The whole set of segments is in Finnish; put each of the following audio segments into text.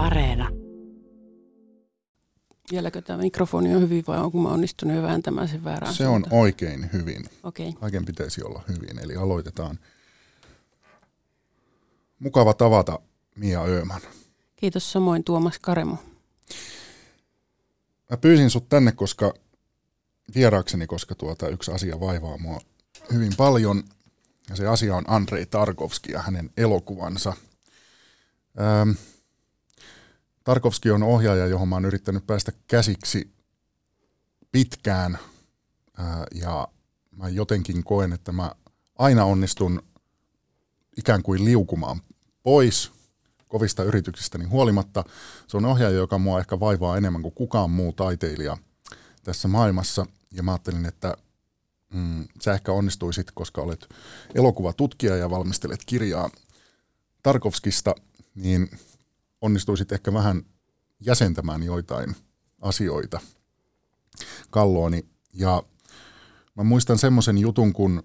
Areena. Vieläkö tämä mikrofoni on hyvin vai onko mä onnistunut jo vääntämään sen väärään Se on suuntaan? oikein hyvin. Okei. Kaiken pitäisi olla hyvin, eli aloitetaan. Mukava tavata Mia Ööman. Kiitos samoin Tuomas Karemo. Mä pyysin sut tänne, koska vieraakseni, koska tuota yksi asia vaivaa mua hyvin paljon. Ja se asia on Andrei Tarkovski ja hänen elokuvansa. Ähm, Tarkovski on ohjaaja, johon mä oon yrittänyt päästä käsiksi pitkään. Ja mä jotenkin koen, että mä aina onnistun ikään kuin liukumaan pois kovista yrityksistäni huolimatta. Se on ohjaaja, joka mua ehkä vaivaa enemmän kuin kukaan muu taiteilija tässä maailmassa. Ja mä ajattelin, että mm, sä ehkä onnistuisit, koska olet elokuvatutkija ja valmistelet kirjaa Tarkovskista, niin onnistuisit ehkä vähän jäsentämään joitain asioita kallooni. Ja mä muistan semmoisen jutun, kun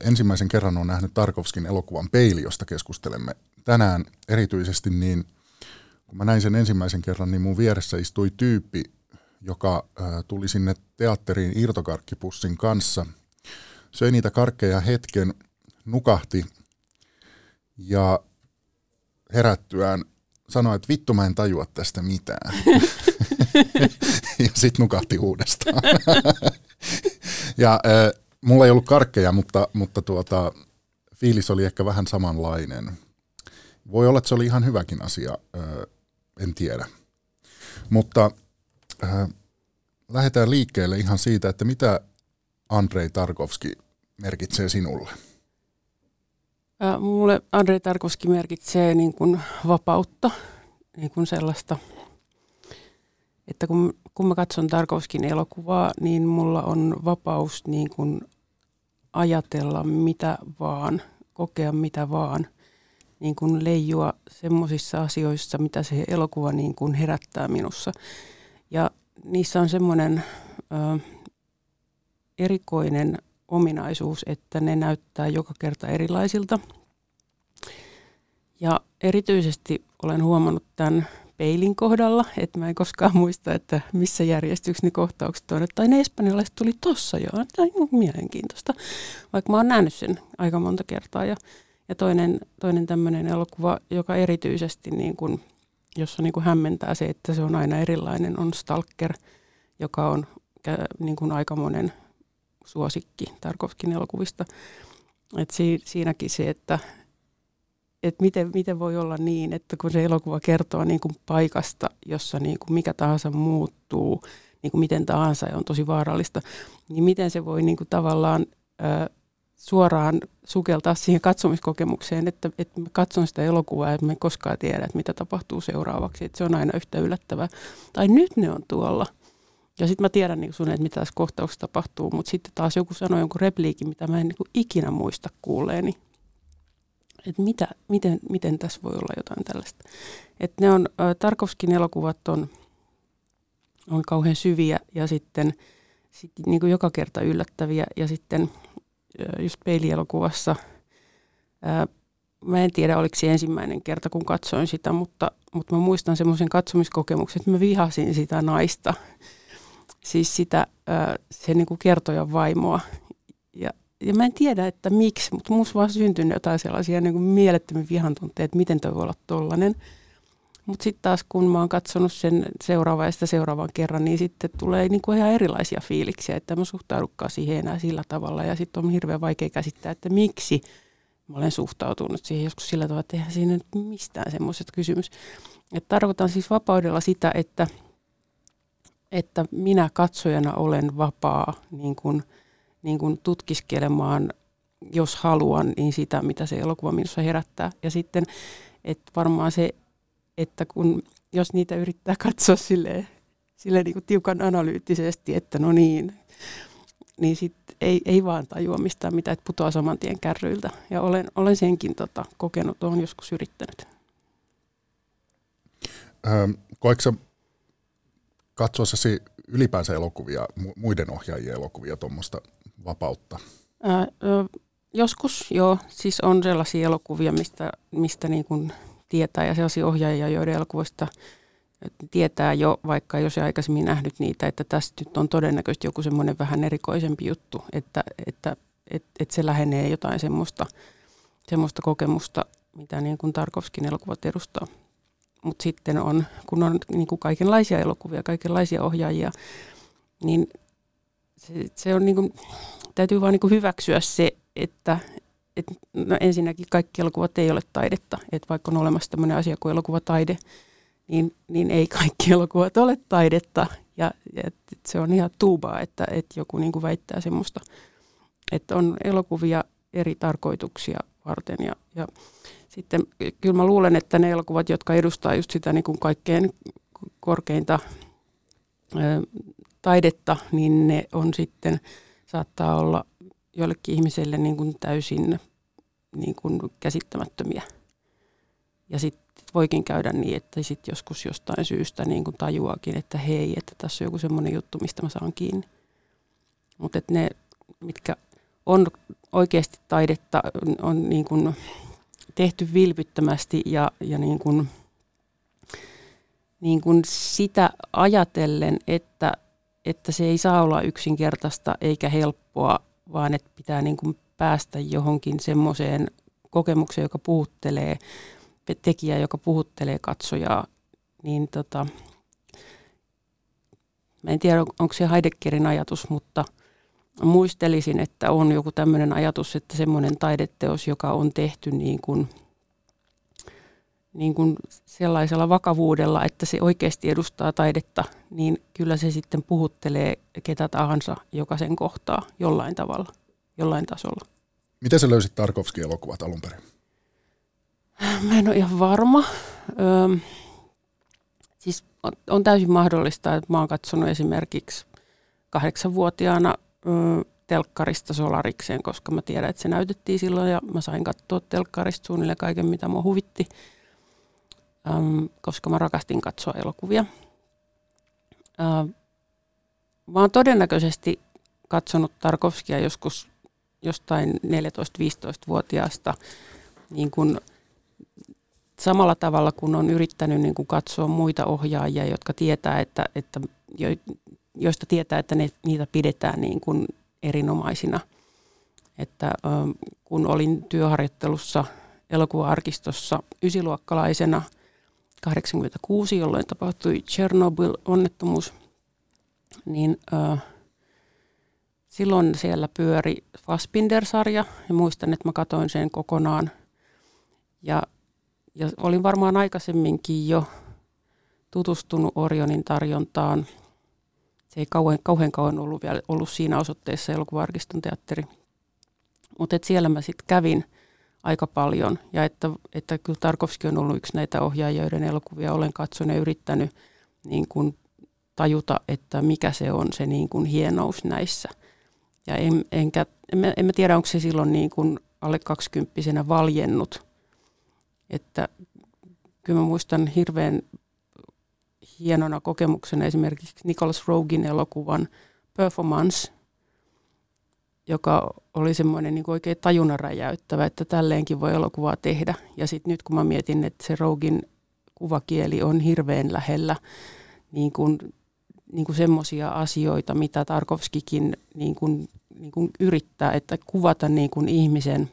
ensimmäisen kerran on nähnyt Tarkovskin elokuvan Peili, josta keskustelemme tänään erityisesti, niin kun mä näin sen ensimmäisen kerran, niin mun vieressä istui tyyppi, joka tuli sinne teatteriin irtokarkkipussin kanssa, söi niitä karkkeja hetken, nukahti ja herättyään sanoi, että vittu mä en tajua tästä mitään. ja sitten nukahti uudestaan. ja äh, mulla ei ollut karkkeja, mutta, mutta tuota, fiilis oli ehkä vähän samanlainen. Voi olla, että se oli ihan hyväkin asia, äh, en tiedä. Mutta äh, lähdetään liikkeelle ihan siitä, että mitä Andrei Tarkovski merkitsee sinulle. Mulle Andrei Tarkovski merkitsee niin kuin vapautta, niin kuin sellaista, että kun, kun mä katson Tarkovskin elokuvaa, niin mulla on vapaus niin kuin ajatella mitä vaan, kokea mitä vaan, niin kuin leijua semmoisissa asioissa, mitä se elokuva niin kuin herättää minussa. Ja niissä on semmoinen ö, erikoinen ominaisuus, että ne näyttää joka kerta erilaisilta. Ja erityisesti olen huomannut tämän peilin kohdalla, että mä en koskaan muista, että missä järjestyksessä ne kohtaukset on. Tai ne espanjalaiset tuli tossa jo, tai mielenkiintoista, vaikka mä oon nähnyt sen aika monta kertaa. Ja, ja toinen, toinen tämmöinen elokuva, joka erityisesti niin kun, jossa niin kun hämmentää se, että se on aina erilainen, on Stalker, joka on niin kuin aika monen suosikki Tarkovskin elokuvista. Et si, siinäkin se, että et miten, miten voi olla niin, että kun se elokuva kertoo niin kuin paikasta, jossa niin kuin mikä tahansa muuttuu, niin kuin miten tahansa ja on tosi vaarallista, niin miten se voi niin kuin tavallaan ö, suoraan sukeltaa siihen katsomiskokemukseen, että, että mä katson sitä elokuvaa ja mä koskaan tiedä, että mitä tapahtuu seuraavaksi. Että se on aina yhtä yllättävää. Tai nyt ne on tuolla. Ja sitten mä tiedän niin sun, että mitä tässä kohtauksessa tapahtuu, mutta sitten taas joku sanoi jonkun repliikin, mitä mä en niin ikinä muista kuulleeni. Että mitä, miten, miten tässä voi olla jotain tällaista. Että ne on, Tarkovskin elokuvat on, on kauhean syviä ja sitten sit niin kuin joka kerta yllättäviä. Ja sitten just peilielokuvassa, mä en tiedä oliko se ensimmäinen kerta kun katsoin sitä, mutta, mutta mä muistan semmoisen katsomiskokemuksen, että mä vihasin sitä naista siis sitä se niin kuin kertojan vaimoa. Ja, ja mä en tiedä, että miksi, mutta musta vaan syntynyt jotain sellaisia niin kuin mielettömiä vihantunteita, että miten toi voi olla tollainen. Mutta sitten taas kun mä oon katsonut sen seuraavan ja sitä seuraavan kerran, niin sitten tulee niin kuin ihan erilaisia fiiliksiä, että mä suhtaudukaan siihen enää sillä tavalla. Ja sitten on hirveän vaikea käsittää, että miksi mä olen suhtautunut siihen joskus sillä tavalla, että eihän siinä nyt mistään semmoiset kysymys. Että tarkoitan siis vapaudella sitä, että – että minä katsojana olen vapaa niin kuin, niin kuin tutkiskelemaan, jos haluan, niin sitä, mitä se elokuva minussa herättää. Ja sitten, että varmaan se, että kun, jos niitä yrittää katsoa silleen, silleen niin kuin tiukan analyyttisesti, että no niin, niin sitten ei, ei vaan tajua mistään mitä, että putoaa saman tien kärryiltä. Ja olen, olen senkin tota, kokenut, olen joskus yrittänyt. Ähm, koetko katsoessasi ylipäänsä elokuvia, muiden ohjaajien elokuvia, tuommoista vapautta? Ää, joskus joo, siis on sellaisia elokuvia, mistä, mistä niin kuin tietää ja sellaisia ohjaajia, joiden elokuvista tietää jo, vaikka jos ei aikaisemmin nähnyt niitä, että tästä nyt on todennäköisesti joku semmoinen vähän erikoisempi juttu, että, että, että, että se lähenee jotain semmoista, semmoista kokemusta, mitä niin kuin Tarkovskin elokuvat edustaa. Mutta sitten on, kun on niin kuin kaikenlaisia elokuvia, kaikenlaisia ohjaajia, niin se, se on niin kuin, täytyy vaan niin kuin hyväksyä se, että et, no ensinnäkin kaikki elokuvat ei ole taidetta. Että vaikka on olemassa tämmöinen asia kuin elokuvataide, niin, niin ei kaikki elokuvat ole taidetta. Ja, ja et, et se on ihan tuubaa, että et joku niin kuin väittää semmoista, että on elokuvia eri tarkoituksia varten. Ja, ja sitten kyllä mä luulen, että ne elokuvat, jotka edustaa just sitä niin kuin kaikkein korkeinta ö, taidetta, niin ne on sitten, saattaa olla joillekin ihmiselle niin kuin täysin niin kuin käsittämättömiä. Ja sitten voikin käydä niin, että sitten joskus jostain syystä niin kuin tajuakin, että hei, että tässä on joku semmoinen juttu, mistä mä saan kiinni. Mutta ne, mitkä on oikeasti taidetta, on niin kuin tehty vilpittömästi ja, ja niin kuin, niin kuin sitä ajatellen, että, että se ei saa olla yksinkertaista eikä helppoa, vaan että pitää niin kuin päästä johonkin semmoiseen kokemukseen, joka puhuttelee tekijää, joka puhuttelee katsojaa, niin tota, mä en tiedä, onko se Heideggerin ajatus, mutta muistelisin, että on joku tämmöinen ajatus, että semmoinen taideteos, joka on tehty niin kuin, niin kuin sellaisella vakavuudella, että se oikeasti edustaa taidetta, niin kyllä se sitten puhuttelee ketä tahansa, joka sen kohtaa jollain tavalla, jollain tasolla. Miten sä löysit Tarkovskin elokuvat alun perin? Mä en ole ihan varma. Öö, siis on, on täysin mahdollista, että mä oon katsonut esimerkiksi kahdeksanvuotiaana öö, telkkarista Solarikseen, koska mä tiedän, että se näytettiin silloin ja mä sain katsoa telkkarista suunnilleen kaiken, mitä mua huvitti, öö, koska mä rakastin katsoa elokuvia. Öö, mä oon todennäköisesti katsonut Tarkovskia joskus jostain 14-15-vuotiaasta niin kuin samalla tavalla kun on yrittänyt niin kuin katsoa muita ohjaajia, jotka tietää, että, että joista tietää, että ne, niitä pidetään niin kuin erinomaisina. Että kun olin työharjoittelussa elokuva-arkistossa ysiluokkalaisena 86, jolloin tapahtui Chernobyl-onnettomuus, niin äh, silloin siellä pyöri Fassbinder-sarja ja muistan, että mä katoin sen kokonaan. Ja ja olin varmaan aikaisemminkin jo tutustunut Orionin tarjontaan. Se ei kauhean, kauhean kauan ollut vielä ollut siinä osoitteessa elokuvarkiston teatteri. Mutta siellä mä sitten kävin aika paljon. Ja että, että kyllä Tarkovski on ollut yksi näitä ohjaajia, elokuvia olen katsonut ja yrittänyt niin kuin tajuta, että mikä se on se niin kuin hienous näissä. Ja en, enkä, en, mä, en mä tiedä, onko se silloin niin kuin alle kaksikymppisenä valjennut – että kyllä mä muistan hirveän hienona kokemuksena esimerkiksi Nicholas Rogin elokuvan Performance, joka oli semmoinen niin oikein tajunnan räjäyttävä, että tälleenkin voi elokuvaa tehdä. Ja sitten nyt kun mä mietin, että se Rogin kuvakieli on hirveän lähellä niin kuin, niin kuin semmoisia asioita, mitä Tarkovskikin niin kuin, niin kuin yrittää, että kuvata niin kuin ihmisen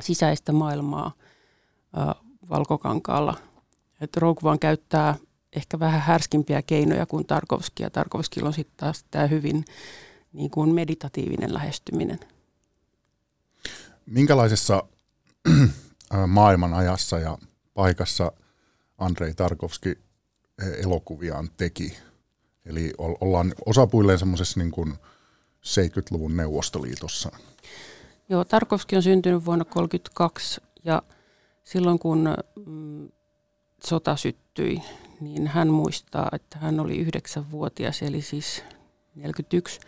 sisäistä maailmaa – valkokankaalla. Että Rogue vaan käyttää ehkä vähän härskimpiä keinoja kuin Tarkovski, ja Tarkovskilla on sitten taas tämä hyvin niin kuin meditatiivinen lähestyminen. Minkälaisessa maailman ajassa ja paikassa Andrei Tarkovski elokuviaan teki? Eli ollaan osapuilleen semmoisessa niin kuin 70-luvun Neuvostoliitossa. Joo, Tarkovski on syntynyt vuonna 1932 ja – silloin kun mm, sota syttyi, niin hän muistaa, että hän oli yhdeksänvuotias, eli siis 41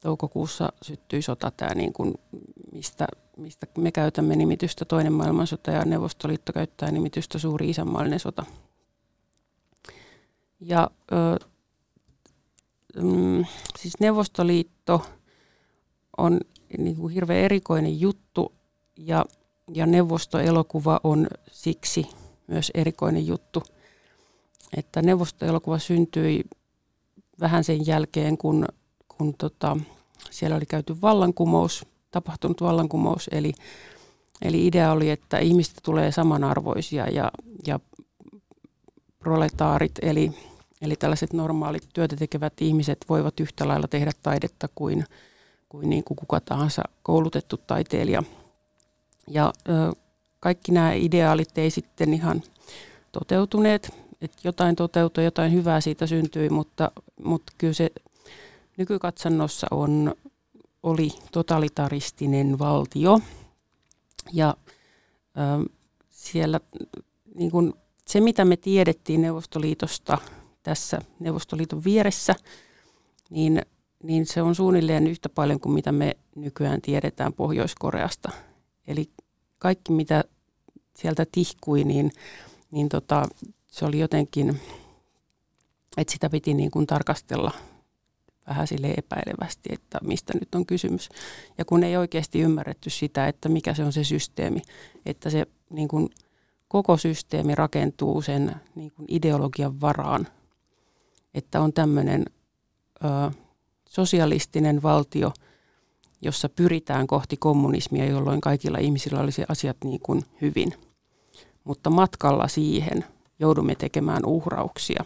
toukokuussa syttyi sota, tämä niin kuin, mistä, mistä me käytämme nimitystä toinen maailmansota ja Neuvostoliitto käyttää nimitystä suuri isänmaallinen sota. Ja ö, mm, siis Neuvostoliitto on niin kuin hirveän erikoinen juttu ja ja neuvostoelokuva on siksi myös erikoinen juttu. Että neuvostoelokuva syntyi vähän sen jälkeen, kun, kun tota, siellä oli käyty vallankumous, tapahtunut vallankumous, eli, eli idea oli, että ihmistä tulee samanarvoisia ja, ja proletaarit, eli, eli tällaiset normaalit työtä tekevät ihmiset voivat yhtä lailla tehdä taidetta kuin, kuin, niin kuin kuka tahansa koulutettu taiteilija. Ja ö, kaikki nämä ideaalit ei sitten ihan toteutuneet, että jotain toteutui, jotain hyvää siitä syntyi, mutta, mutta kyllä se nykykatsannossa on, oli totalitaristinen valtio ja ö, siellä niin kuin se, mitä me tiedettiin Neuvostoliitosta tässä Neuvostoliiton vieressä, niin, niin se on suunnilleen yhtä paljon kuin mitä me nykyään tiedetään Pohjois-Koreasta. Eli kaikki, mitä sieltä tihkui, niin, niin tota, se oli jotenkin, että sitä piti niin kuin tarkastella vähän sille epäilevästi, että mistä nyt on kysymys. Ja kun ei oikeasti ymmärretty sitä, että mikä se on se systeemi, että se niin kuin koko systeemi rakentuu sen niin kuin ideologian varaan, että on tämmöinen ö, sosialistinen valtio, jossa pyritään kohti kommunismia, jolloin kaikilla ihmisillä olisi asiat niin kuin hyvin. Mutta matkalla siihen joudumme tekemään uhrauksia.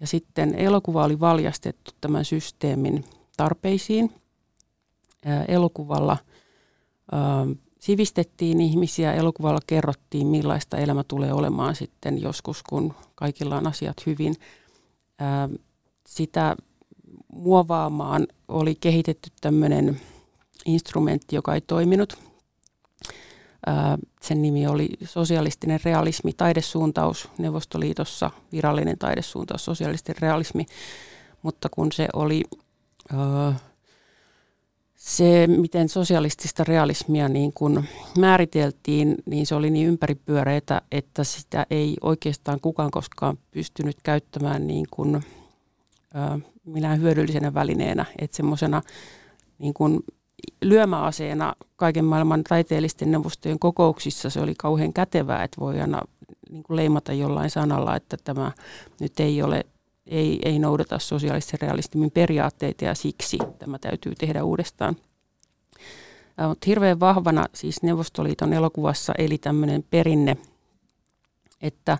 Ja sitten elokuva oli valjastettu tämän systeemin tarpeisiin. Elokuvalla sivistettiin ihmisiä, elokuvalla kerrottiin millaista elämä tulee olemaan sitten joskus, kun kaikilla on asiat hyvin. Sitä muovaamaan oli kehitetty tämmöinen instrumentti, joka ei toiminut. Sen nimi oli sosialistinen realismi, taidesuuntaus Neuvostoliitossa, virallinen taidesuuntaus, sosialistinen realismi, mutta kun se oli se, miten sosialistista realismia niin kun määriteltiin, niin se oli niin ympäripyöreitä, että sitä ei oikeastaan kukaan koskaan pystynyt käyttämään niin kun, äh, minään hyödyllisenä välineenä. Että semmoisena niin kun lyömäaseena kaiken maailman taiteellisten neuvostojen kokouksissa se oli kauhean kätevää, että voi aina niin leimata jollain sanalla, että tämä nyt ei ole ei, ei noudata sosiaalisen realistimin periaatteita ja siksi tämä täytyy tehdä uudestaan. Mutta hirveän vahvana siis Neuvostoliiton elokuvassa eli tämmöinen perinne, että,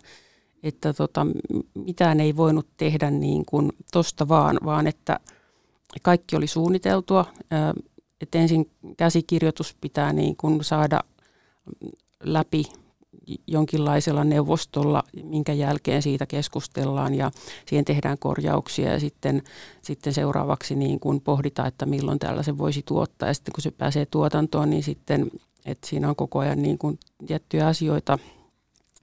että tota, mitään ei voinut tehdä niin kuin tosta vaan, vaan että kaikki oli suunniteltua. Että ensin käsikirjoitus pitää niin kuin saada läpi jonkinlaisella neuvostolla, minkä jälkeen siitä keskustellaan ja siihen tehdään korjauksia ja sitten, sitten seuraavaksi niin kuin pohditaan, että milloin tällaisen voisi tuottaa. Ja sitten kun se pääsee tuotantoon, niin sitten, että siinä on koko ajan niin kuin tiettyjä asioita,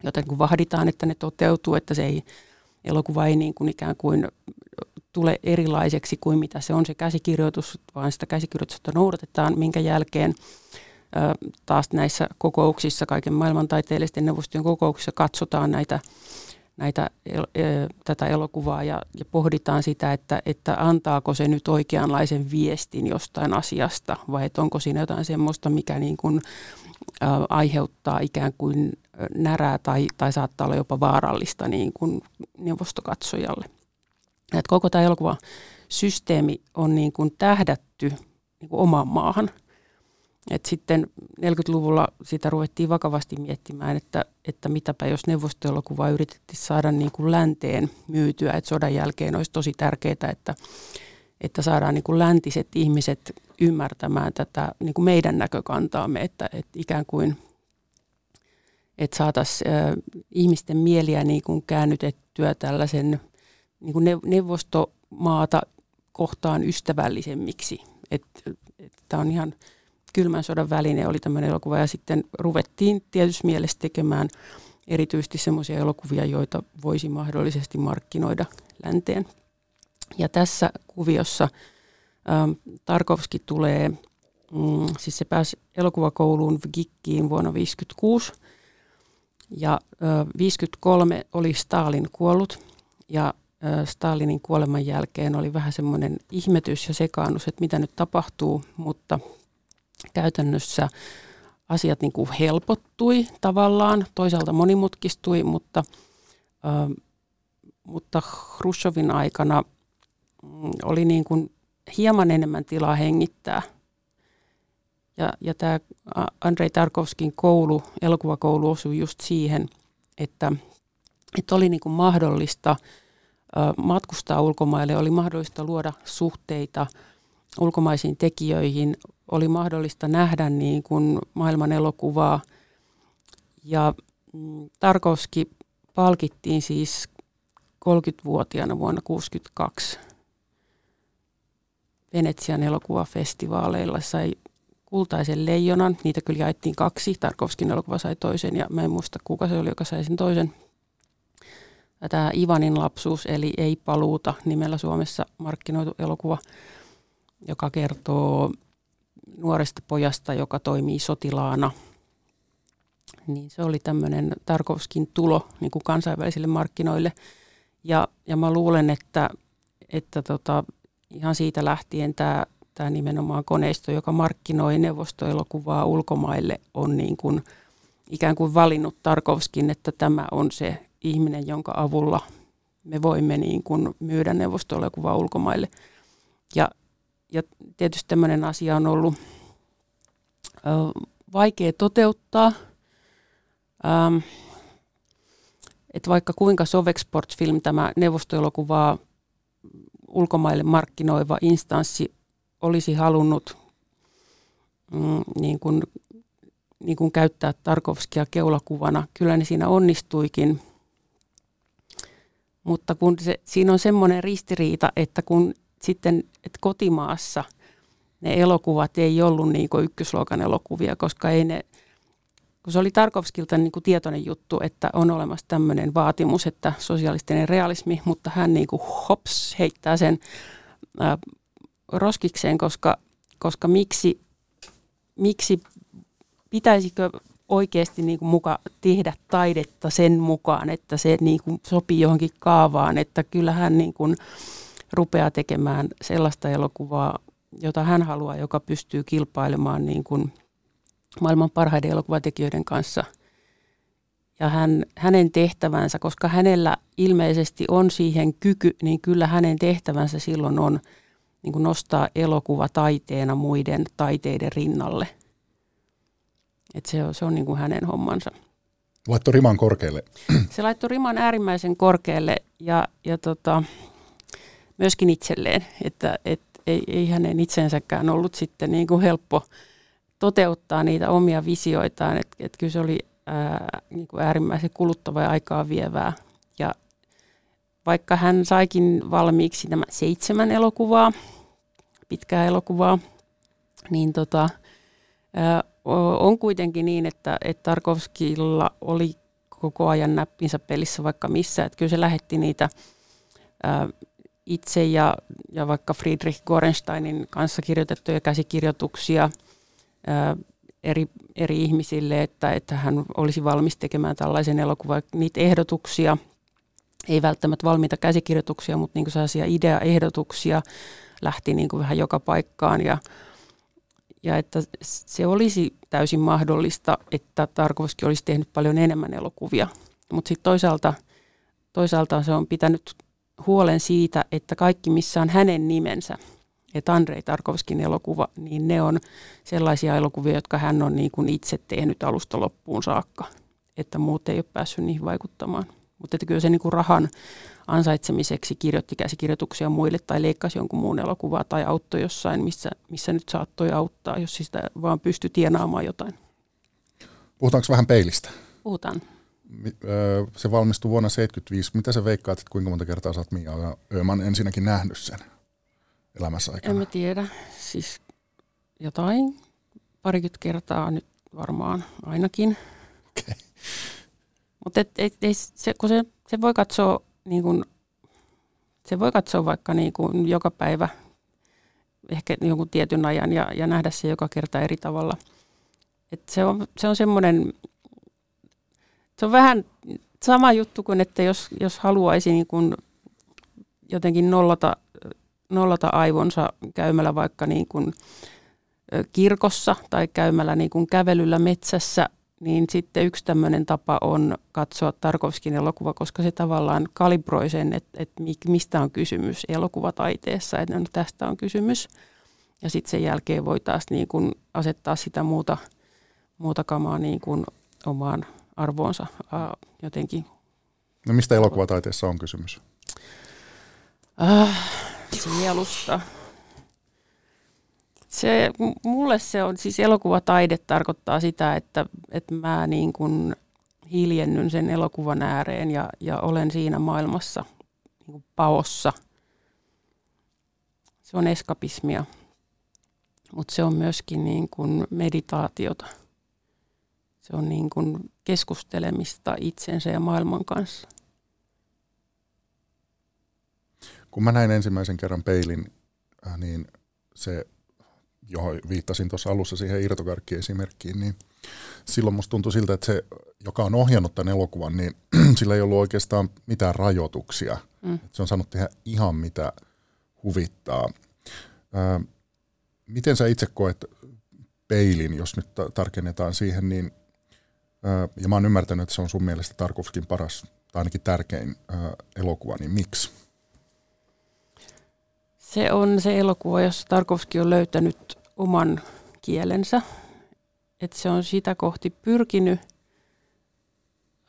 joten kun vahditaan, että ne toteutuu, että se ei, elokuva ei niin kuin ikään kuin tule erilaiseksi kuin mitä se on se käsikirjoitus, vaan sitä käsikirjoitusta noudatetaan, minkä jälkeen taas näissä kokouksissa, kaiken maailman taiteellisten neuvostojen kokouksissa katsotaan näitä, näitä, tätä elokuvaa ja, ja pohditaan sitä, että, että antaako se nyt oikeanlaisen viestin jostain asiasta vai että onko siinä jotain semmoista, mikä niin kuin, aiheuttaa ikään kuin närää tai, tai saattaa olla jopa vaarallista niin kuin neuvostokatsojalle. Että koko tämä elokuva systeemi on niin kuin tähdätty niin kuin omaan maahan – et sitten 40-luvulla sitä ruvettiin vakavasti miettimään, että, että mitäpä jos neuvostoelokuvaa yritettiin saada niin kuin länteen myytyä, että sodan jälkeen olisi tosi tärkeää, että, että saadaan niin kuin läntiset ihmiset ymmärtämään tätä niin kuin meidän näkökantaamme, että, että ikään kuin että saataisiin ihmisten mieliä niin kuin käännytettyä tällaisen niin kuin neuvostomaata kohtaan ystävällisemmiksi. Tämä on ihan kylmän sodan väline oli tämmöinen elokuva ja sitten ruvettiin tietysti mielessä tekemään erityisesti semmoisia elokuvia, joita voisi mahdollisesti markkinoida länteen. Ja tässä kuviossa ähm, Tarkovski tulee, mm, siis se pääsi elokuvakouluun Gikkiin vuonna 1956 ja äh, 53 oli Stalin kuollut ja äh, Stalinin kuoleman jälkeen oli vähän semmoinen ihmetys ja sekaannus, että mitä nyt tapahtuu, mutta käytännössä asiat niin kuin helpottui tavallaan, toisaalta monimutkistui, mutta, mutta Khrushchevin aikana mm, oli niin kuin hieman enemmän tilaa hengittää. Ja, ja tämä Andrei Tarkovskin koulu, elokuvakoulu osui just siihen, että, että oli niin kuin mahdollista matkustaa ulkomaille, oli mahdollista luoda suhteita ulkomaisiin tekijöihin, oli mahdollista nähdä niin kuin maailman elokuvaa. Ja mm, Tarkovski palkittiin siis 30-vuotiaana vuonna 1962 Venetsian elokuvafestivaaleilla. Sai kultaisen leijonan, niitä kyllä jaettiin kaksi. Tarkovskin elokuva sai toisen ja mä en muista kuka se oli, joka sai sen toisen. Tämä Ivanin lapsuus, eli Ei paluuta nimellä Suomessa markkinoitu elokuva, joka kertoo nuoresta pojasta, joka toimii sotilaana. Niin se oli tämmöinen Tarkovskin tulo niin kuin kansainvälisille markkinoille. Ja, ja mä luulen, että, että tota, ihan siitä lähtien tämä, tämä nimenomaan koneisto, joka markkinoi neuvostoelokuvaa ulkomaille, on niin kuin ikään kuin valinnut Tarkovskin, että tämä on se ihminen, jonka avulla me voimme niin kuin myydä neuvostoelokuvaa ulkomaille. Ja, ja tietysti tämmöinen asia on ollut ö, vaikea toteuttaa. Ähm, että vaikka kuinka Sovexport-film, tämä neuvostoelokuvaa ulkomaille markkinoiva instanssi olisi halunnut mm, niin kuin, niin kuin käyttää Tarkovskia keulakuvana. Kyllä ne siinä onnistuikin, mutta kun se, siinä on semmoinen ristiriita, että kun sitten että kotimaassa ne elokuvat ei ollut niin ykkösluokan elokuvia, koska ei ne, kun se oli Tarkovskilta niin kuin tietoinen juttu, että on olemassa tämmöinen vaatimus, että sosialistinen realismi, mutta hän niin kuin hops heittää sen ää, roskikseen, koska, koska miksi, miksi pitäisikö oikeasti niin kuin muka tehdä taidetta sen mukaan, että se niin kuin sopii johonkin kaavaan, että kyllä hän niin kuin rupeaa tekemään sellaista elokuvaa, jota hän haluaa, joka pystyy kilpailemaan niin kuin – maailman parhaiden elokuvatekijöiden kanssa. Ja hän, hänen tehtävänsä, koska hänellä ilmeisesti on siihen kyky, niin kyllä hänen tehtävänsä silloin on niin kuin nostaa elokuva taiteena muiden taiteiden rinnalle. Et se on, se on niin kuin hänen hommansa. Laittoi riman korkealle. Se laittoi riman äärimmäisen korkealle ja, ja tota, myöskin itselleen, että et, ei, ei hänen itsensäkään ollut sitten niin kuin helppo – toteuttaa niitä omia visioitaan. Että et kyllä se oli ää, niin kuin äärimmäisen kuluttavaa ja aikaa vievää. Ja vaikka hän saikin valmiiksi nämä seitsemän elokuvaa, pitkää elokuvaa, niin tota, ää, on kuitenkin niin, että, että Tarkovskilla oli koko ajan näppinsä pelissä vaikka missä. Että kyllä se lähetti niitä ää, itse ja, ja vaikka Friedrich Gorensteinin kanssa kirjoitettuja käsikirjoituksia – eri, eri ihmisille, että, että hän olisi valmis tekemään tällaisen elokuvan, niitä ehdotuksia, ei välttämättä valmiita käsikirjoituksia, mutta niin sellaisia ideaehdotuksia lähti niin kuin vähän joka paikkaan ja, ja että se olisi täysin mahdollista, että Tarkovski olisi tehnyt paljon enemmän elokuvia, mutta sitten toisaalta, toisaalta se on pitänyt huolen siitä, että kaikki missä on hänen nimensä – että Andrei Tarkovskin elokuva, niin ne on sellaisia elokuvia, jotka hän on niin kuin itse tehnyt alusta loppuun saakka, että muut ei ole päässyt niihin vaikuttamaan. Mutta että kyllä se niin kuin rahan ansaitsemiseksi kirjoitti käsikirjoituksia muille tai leikkasi jonkun muun elokuvaa tai auttoi jossain, missä, missä nyt saattoi auttaa, jos sitä vaan pystyi tienaamaan jotain. Puhutaanko vähän peilistä? Puhutaan. Se valmistui vuonna 1975. Mitä sä veikkaat, että kuinka monta kertaa sä oot Mia Ööman ensinnäkin nähnyt sen? elämässä aikana? En mä tiedä. Siis jotain parikymmentä kertaa nyt varmaan ainakin. Okay. Mutta et, et, et, se, kun se, se voi katsoa niin kun, se voi katsoa vaikka niin kun joka päivä ehkä jonkun tietyn ajan ja, ja nähdä se joka kerta eri tavalla. Et se on, se on semmoinen, se on vähän sama juttu kuin, että jos, jos haluaisi niin kun jotenkin nollata nollata aivonsa käymällä vaikka niin kuin kirkossa tai käymällä niin kuin kävelyllä metsässä, niin sitten yksi tämmöinen tapa on katsoa Tarkovskin elokuva, koska se tavallaan kalibroi sen, että, että mistä on kysymys elokuvataiteessa, että no tästä on kysymys. Ja sitten sen jälkeen voi taas niin kuin asettaa sitä muuta, muuta kamaa niin kuin omaan arvoonsa jotenkin. No mistä elokuvataiteessa on kysymys? Äh, sielusta. Se, mulle se on, siis elokuvataide tarkoittaa sitä, että, että mä niin kuin hiljennyn sen elokuvan ääreen ja, ja olen siinä maailmassa niin kuin paossa. Se on eskapismia, mutta se on myöskin niin kuin meditaatiota. Se on niin kuin keskustelemista itsensä ja maailman kanssa. Kun mä näin ensimmäisen kerran peilin, äh, niin se, johon viittasin tuossa alussa siihen irtokarkki-esimerkkiin, niin silloin musta tuntui siltä, että se, joka on ohjannut tämän elokuvan, niin sillä ei ollut oikeastaan mitään rajoituksia. Mm. Se on saanut tehdä ihan mitä huvittaa. Ää, miten sä itse koet peilin, jos nyt tarkennetaan siihen, niin, ja mä oon ymmärtänyt, että se on sun mielestä Tarkovskin paras tai ainakin tärkein ää, elokuva, niin miksi? Se on se elokuva, jossa Tarkovski on löytänyt oman kielensä. Että se on sitä kohti pyrkinyt.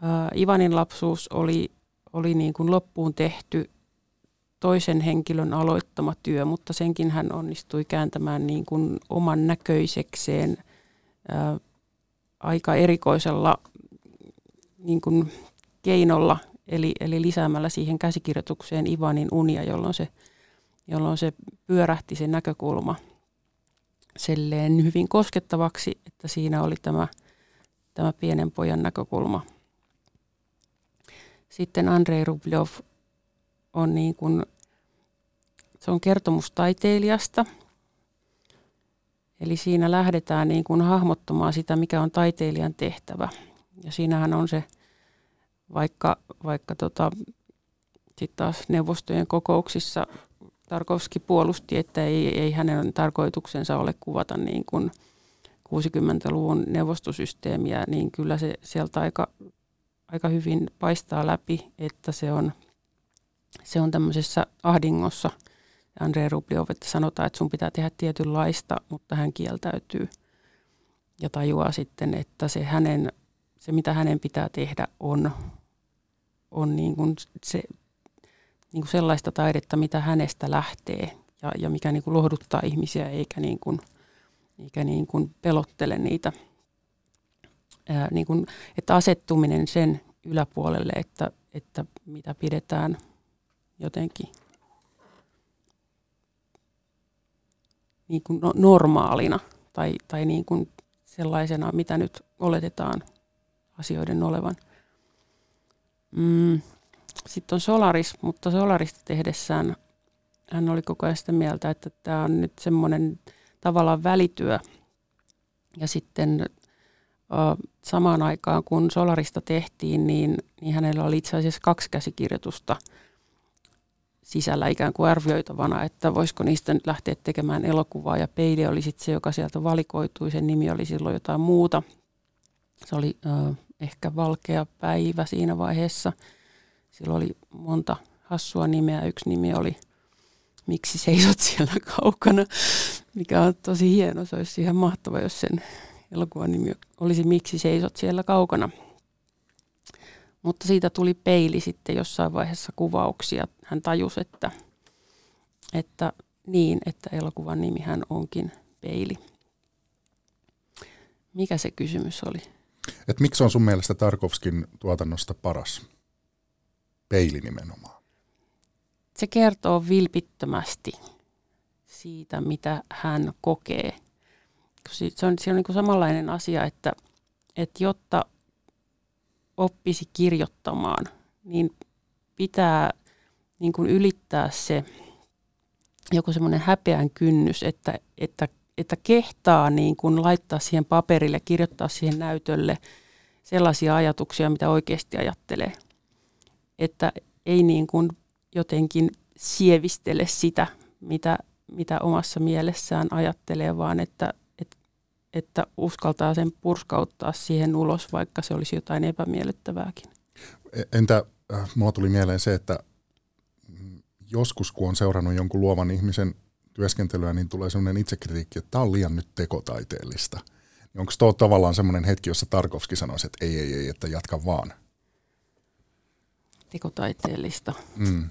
Ää, Ivanin lapsuus oli, oli niin kuin loppuun tehty toisen henkilön aloittama työ, mutta senkin hän onnistui kääntämään niin kuin oman näköisekseen ää, aika erikoisella niin kuin keinolla, eli, eli lisäämällä siihen käsikirjoitukseen Ivanin unia, jolloin se – jolloin se pyörähti se näkökulma selleen hyvin koskettavaksi, että siinä oli tämä, tämä pienen pojan näkökulma. Sitten Andrei Rublev on niin kuin, se on kertomus taiteilijasta. Eli siinä lähdetään niin kuin hahmottamaan sitä, mikä on taiteilijan tehtävä. Ja siinähän on se, vaikka, vaikka tota, sitten taas neuvostojen kokouksissa Tarkovski puolusti, että ei, ei hänen tarkoituksensa ole kuvata niin kuin 60-luvun neuvostosysteemiä, niin kyllä se sieltä aika, aika hyvin paistaa läpi, että se on, se on tämmöisessä ahdingossa. Andrei Rubliov, että sanotaan, että sun pitää tehdä tietynlaista, mutta hän kieltäytyy ja tajuaa sitten, että se, hänen, se mitä hänen pitää tehdä on, on niin kuin se niin kuin sellaista taidetta, mitä hänestä lähtee ja, ja mikä niin kuin lohduttaa ihmisiä eikä, niin kuin, eikä niin kuin pelottele niitä. Ää, niin kuin, että asettuminen sen yläpuolelle, että, että mitä pidetään jotenkin niin kuin no, normaalina tai, tai niin kuin sellaisena, mitä nyt oletetaan asioiden olevan. Mm, sitten on Solaris, mutta Solarista tehdessään hän oli koko ajan sitä mieltä, että tämä on nyt semmoinen tavallaan välityö. Ja sitten samaan aikaan, kun Solarista tehtiin, niin, niin hänellä oli itse asiassa kaksi käsikirjoitusta sisällä ikään kuin arvioitavana, että voisiko niistä nyt lähteä tekemään elokuvaa. Ja Peili oli sitten se, joka sieltä valikoitui. Sen nimi oli silloin jotain muuta. Se oli äh, ehkä Valkea päivä siinä vaiheessa – sillä oli monta hassua nimeä. Yksi nimi oli Miksi seisot siellä kaukana, mikä on tosi hieno. Se olisi ihan mahtava, jos sen elokuvan nimi olisi Miksi seisot siellä kaukana. Mutta siitä tuli peili sitten jossain vaiheessa kuvauksia. Hän tajusi, että, että niin, että elokuvan nimihän onkin peili. Mikä se kysymys oli? Et miksi on sun mielestä Tarkovskin tuotannosta paras? Peili nimenomaan? Se kertoo vilpittömästi siitä, mitä hän kokee. Se on, se on niin kuin samanlainen asia, että, että jotta oppisi kirjoittamaan, niin pitää niin kuin ylittää se joku semmoinen häpeän kynnys, että, että, että kehtaa niin kuin laittaa siihen paperille, kirjoittaa siihen näytölle sellaisia ajatuksia, mitä oikeasti ajattelee – että ei niin kuin jotenkin sievistele sitä, mitä, mitä omassa mielessään ajattelee, vaan että, että uskaltaa sen purskauttaa siihen ulos, vaikka se olisi jotain epämiellyttävääkin. E, entä äh, mua tuli mieleen se, että joskus kun on seurannut jonkun luovan ihmisen työskentelyä, niin tulee sellainen itsekritiikki, että tämä on liian nyt tekotaiteellista. Niin Onko tuo tavallaan semmoinen hetki, jossa Tarkovski sanoisi, että ei, ei, ei, että jatka vaan? Tekotaiteellista. Mm.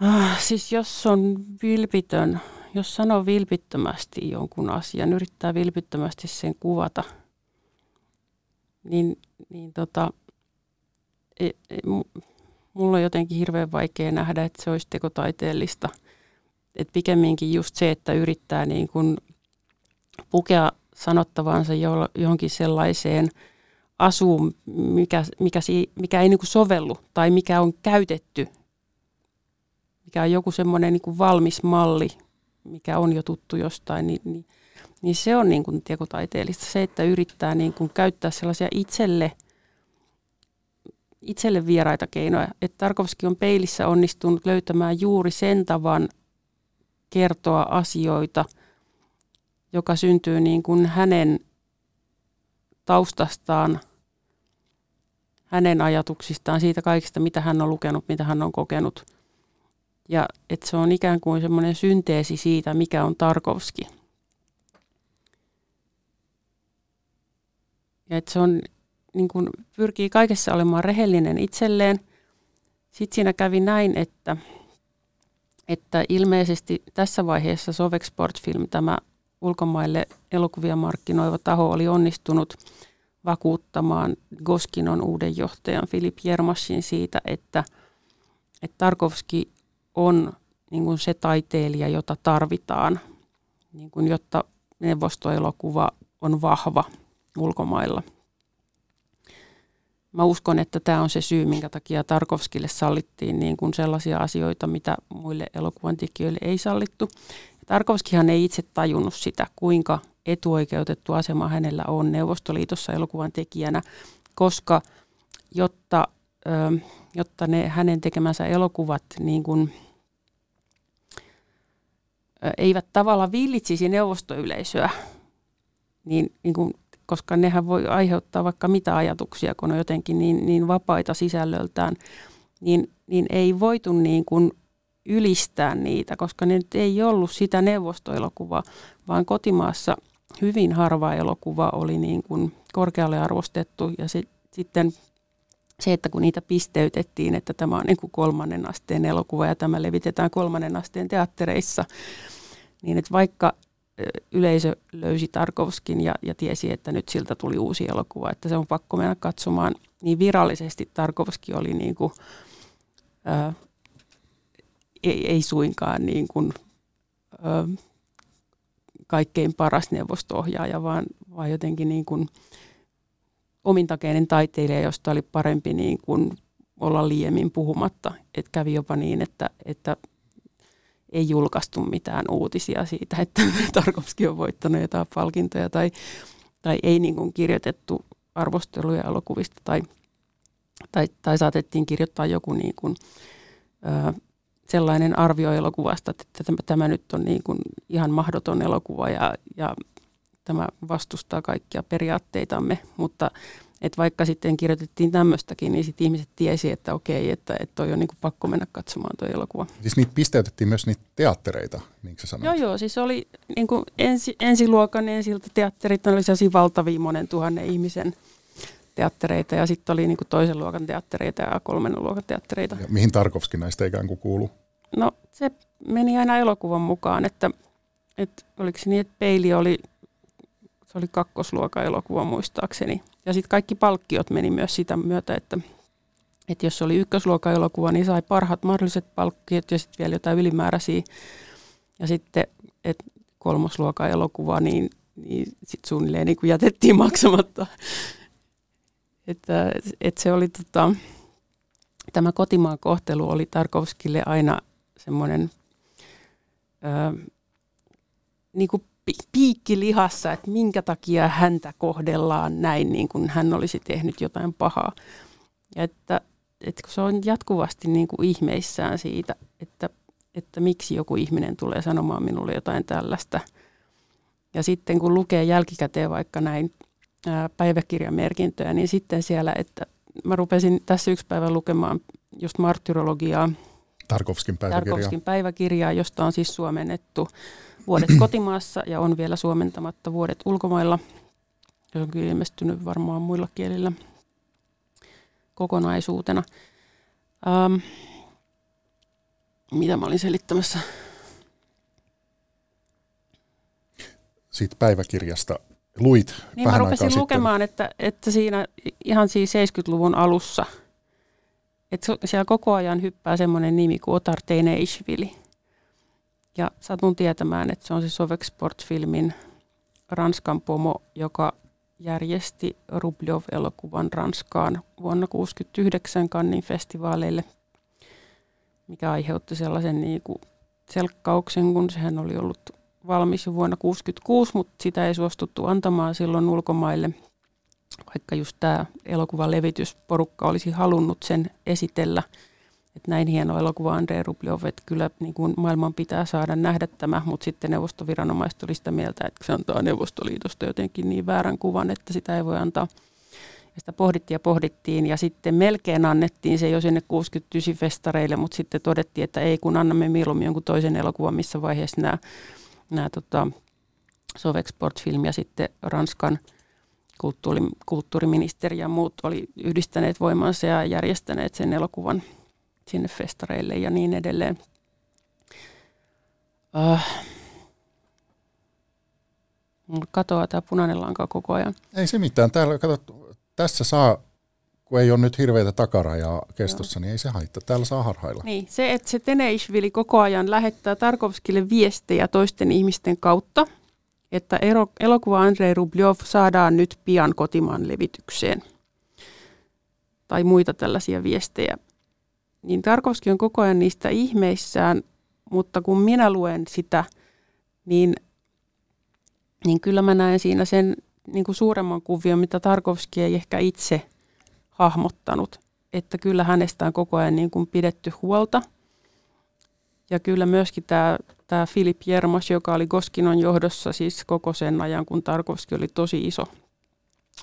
Ah, siis jos on vilpitön, jos sanoo vilpittömästi jonkun asian, yrittää vilpittömästi sen kuvata, niin, niin tota, e, e, mulla on jotenkin hirveän vaikea nähdä, että se olisi tekotaiteellista. Et pikemminkin just se, että yrittää niin kun pukea sanottavansa johonkin sellaiseen asuun, mikä, mikä, mikä ei niin sovellu tai mikä on käytetty – mikä on joku semmoinen niin valmis malli, mikä on jo tuttu jostain, niin, niin, niin se on niin tekotaiteellista. Se, että yrittää niin kuin käyttää sellaisia itselle, itselle vieraita keinoja. Että Tarkovski on peilissä onnistunut löytämään juuri sen tavan kertoa asioita, joka syntyy niin kuin hänen taustastaan, hänen ajatuksistaan, siitä kaikesta, mitä hän on lukenut, mitä hän on kokenut – ja että se on ikään kuin semmoinen synteesi siitä, mikä on Tarkovski. Ja että se on, niin kuin, pyrkii kaikessa olemaan rehellinen itselleen. Sitten siinä kävi näin, että, että ilmeisesti tässä vaiheessa Sovex Sportfilm, tämä ulkomaille elokuvia markkinoiva taho, oli onnistunut vakuuttamaan Goskinon uuden johtajan Filip Jermashin siitä, että, että Tarkovski on niin kuin se taiteilija, jota tarvitaan, niin kuin, jotta neuvostoelokuva on vahva ulkomailla. Mä uskon, että tämä on se syy, minkä takia Tarkovskille sallittiin niin kuin sellaisia asioita, mitä muille elokuvan tekijöille ei sallittu. Tarkovskihan ei itse tajunnut sitä, kuinka etuoikeutettu asema hänellä on Neuvostoliitossa elokuvan tekijänä, koska jotta jotta ne hänen tekemänsä elokuvat niin kuin, eivät tavallaan villitsisi neuvostoyleisöä, niin, niin kuin, koska nehän voi aiheuttaa vaikka mitä ajatuksia, kun on jotenkin niin, niin vapaita sisällöltään, niin, niin ei voitu niin kuin ylistää niitä, koska ne nyt ei ollut sitä neuvostoelokuvaa, vaan kotimaassa hyvin harva elokuva oli niin kuin korkealle arvostettu. Ja se, sitten se, että kun niitä pisteytettiin, että tämä on niin kuin kolmannen asteen elokuva ja tämä levitetään kolmannen asteen teattereissa, niin että vaikka yleisö löysi Tarkovskin ja, ja tiesi, että nyt siltä tuli uusi elokuva, että se on pakko mennä katsomaan, niin virallisesti Tarkovski oli niin kuin, ää, ei, ei suinkaan niin kuin, ää, kaikkein paras neuvosto-ohjaaja, vaan, vaan jotenkin niin kuin, omintakeinen taiteilija, josta oli parempi niin kuin olla liiemmin puhumatta. Et kävi jopa niin, että, että ei julkaistu mitään uutisia siitä, että Tarkovski on voittanut jotain palkintoja tai, tai ei niin kuin kirjoitettu arvosteluja elokuvista tai, tai, tai saatettiin kirjoittaa joku niin kuin, ö, sellainen arvio elokuvasta, että tämä, tämä nyt on niin kuin ihan mahdoton elokuva ja, ja tämä vastustaa kaikkia periaatteitamme, mutta että vaikka sitten kirjoitettiin tämmöistäkin, niin sitten ihmiset tiesi, että okei, että, että toi on niin kuin pakko mennä katsomaan tuo elokuva. Siis niitä pisteytettiin myös niitä teattereita, niin sä sanoit? Joo, joo, siis oli niin kuin ensi, ensiluokan ensiltä teatterit, ne oli sellaisia valtavia monen tuhannen ihmisen teattereita ja sitten oli niin kuin toisen luokan teattereita ja kolmannen luokan teattereita. Ja mihin Tarkovski näistä ikään kuin kuuluu? No se meni aina elokuvan mukaan, että, että oliko se niin, että peili oli se oli kakkosluokan elokuva muistaakseni. Ja sitten kaikki palkkiot meni myös sitä myötä, että, että jos oli ykkösluokan elokuva, niin sai parhaat mahdolliset palkkiot ja sitten vielä jotain ylimääräisiä. Ja sitten et kolmosluokan elokuva, niin, niin sitten suunnilleen niin jätettiin maksamatta. että, et se oli tota, tämä kotimaan kohtelu oli Tarkovskille aina semmoinen niin kuin piikki lihassa, että minkä takia häntä kohdellaan näin, niin kuin hän olisi tehnyt jotain pahaa. Ja että, että kun se on jatkuvasti niin kuin ihmeissään siitä, että, että miksi joku ihminen tulee sanomaan minulle jotain tällaista, Ja sitten kun lukee jälkikäteen vaikka näin ää, päiväkirjamerkintöjä, niin sitten siellä, että mä rupesin tässä yksi päivä lukemaan just martyrologiaa, Tarkovskin päiväkirjaa. Tarkovskin päiväkirjaa, josta on siis suomennettu vuodet kotimaassa ja on vielä suomentamatta vuodet ulkomailla. Se on kyllä ilmestynyt varmaan muilla kielillä kokonaisuutena. Ähm, mitä mä olin selittämässä? Siitä päiväkirjasta luit niin vähän mä rupesin aikaa lukemaan, sitten. Että, että siinä ihan siis 70-luvun alussa, että siellä koko ajan hyppää semmoinen nimi kuin Otar Teneishvili. Ja satun tietämään, että se on se Sovek Sport-filmin Ranskan pomo, joka järjesti Rubljov-elokuvan Ranskaan vuonna 1969 Cannesin festivaaleille, mikä aiheutti sellaisen niin kuin selkkauksen, kun sehän oli ollut valmis jo vuonna 1966, mutta sitä ei suostuttu antamaan silloin ulkomaille, vaikka just tämä elokuvan levitysporukka olisi halunnut sen esitellä. Että näin hieno elokuva Andrei Rubljov, että kyllä niin kuin maailman pitää saada nähdä tämä, mutta sitten neuvostoviranomaiset oli sitä mieltä, että se antaa Neuvostoliitosta jotenkin niin väärän kuvan, että sitä ei voi antaa. Ja sitä pohdittiin ja pohdittiin ja sitten melkein annettiin se jo sinne 69 festareille, mutta sitten todettiin, että ei kun annamme mieluummin jonkun toisen elokuvan, missä vaiheessa nämä nämä tota, Sovexport-film ja sitten Ranskan kulttuuri, kulttuuriministeri ja muut oli yhdistäneet voimansa ja järjestäneet sen elokuvan sinne festareille ja niin edelleen. Uh, katoaa tämä punainen lanka koko ajan. Ei se mitään. Täällä, kato, tässä saa, kun ei ole nyt hirveitä takarajaa kestossa, Joo. niin ei se haittaa. Täällä saa harhailla. Niin, se, että se Teneishvili koko ajan lähettää Tarkovskille viestejä toisten ihmisten kautta, että elokuva Andrei Rubljov saadaan nyt pian kotimaan levitykseen. Tai muita tällaisia viestejä. Niin Tarkovski on koko ajan niistä ihmeissään, mutta kun minä luen sitä, niin, niin kyllä mä näen siinä sen niin kuin suuremman kuvion, mitä Tarkovski ei ehkä itse hahmottanut. Että kyllä hänestä on koko ajan niin kuin pidetty huolta. Ja kyllä myöskin tämä, tämä Filip Jermas, joka oli Goskinon johdossa siis koko sen ajan, kun Tarkovski oli tosi iso.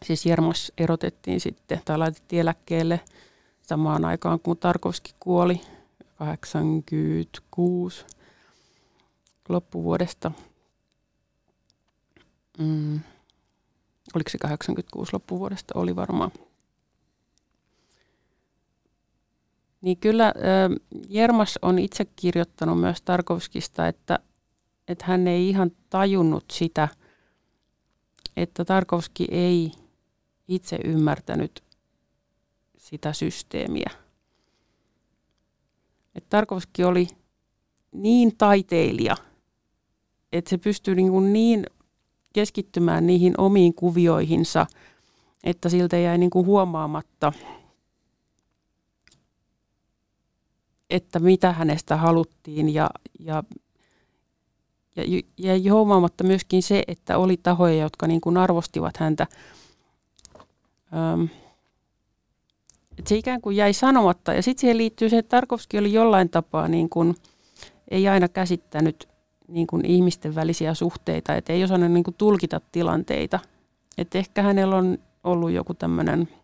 Siis Jermas erotettiin sitten tai laitettiin eläkkeelle samaan aikaan, kun Tarkovski kuoli 86 loppuvuodesta. Mm. Oliko se 86 loppuvuodesta? Oli varmaan. Niin kyllä Jermas on itse kirjoittanut myös Tarkovskista, että, että hän ei ihan tajunnut sitä, että Tarkovski ei itse ymmärtänyt sitä systeemiä. Että Tarkovski oli niin taiteilija, että se pystyy niin, kuin niin keskittymään niihin omiin kuvioihinsa, että siltä jäi niin kuin huomaamatta – että mitä hänestä haluttiin ja, ja, ja, ja huomaamatta myöskin se, että oli tahoja, jotka niin kuin arvostivat häntä. Öm, se ikään kuin jäi sanomatta ja sitten siihen liittyy se, että Tarkovski oli jollain tapaa niin kuin, ei aina käsittänyt niin kuin ihmisten välisiä suhteita, että ei osannut niin kuin tulkita tilanteita. Että ehkä hänellä on ollut joku tämmöinen –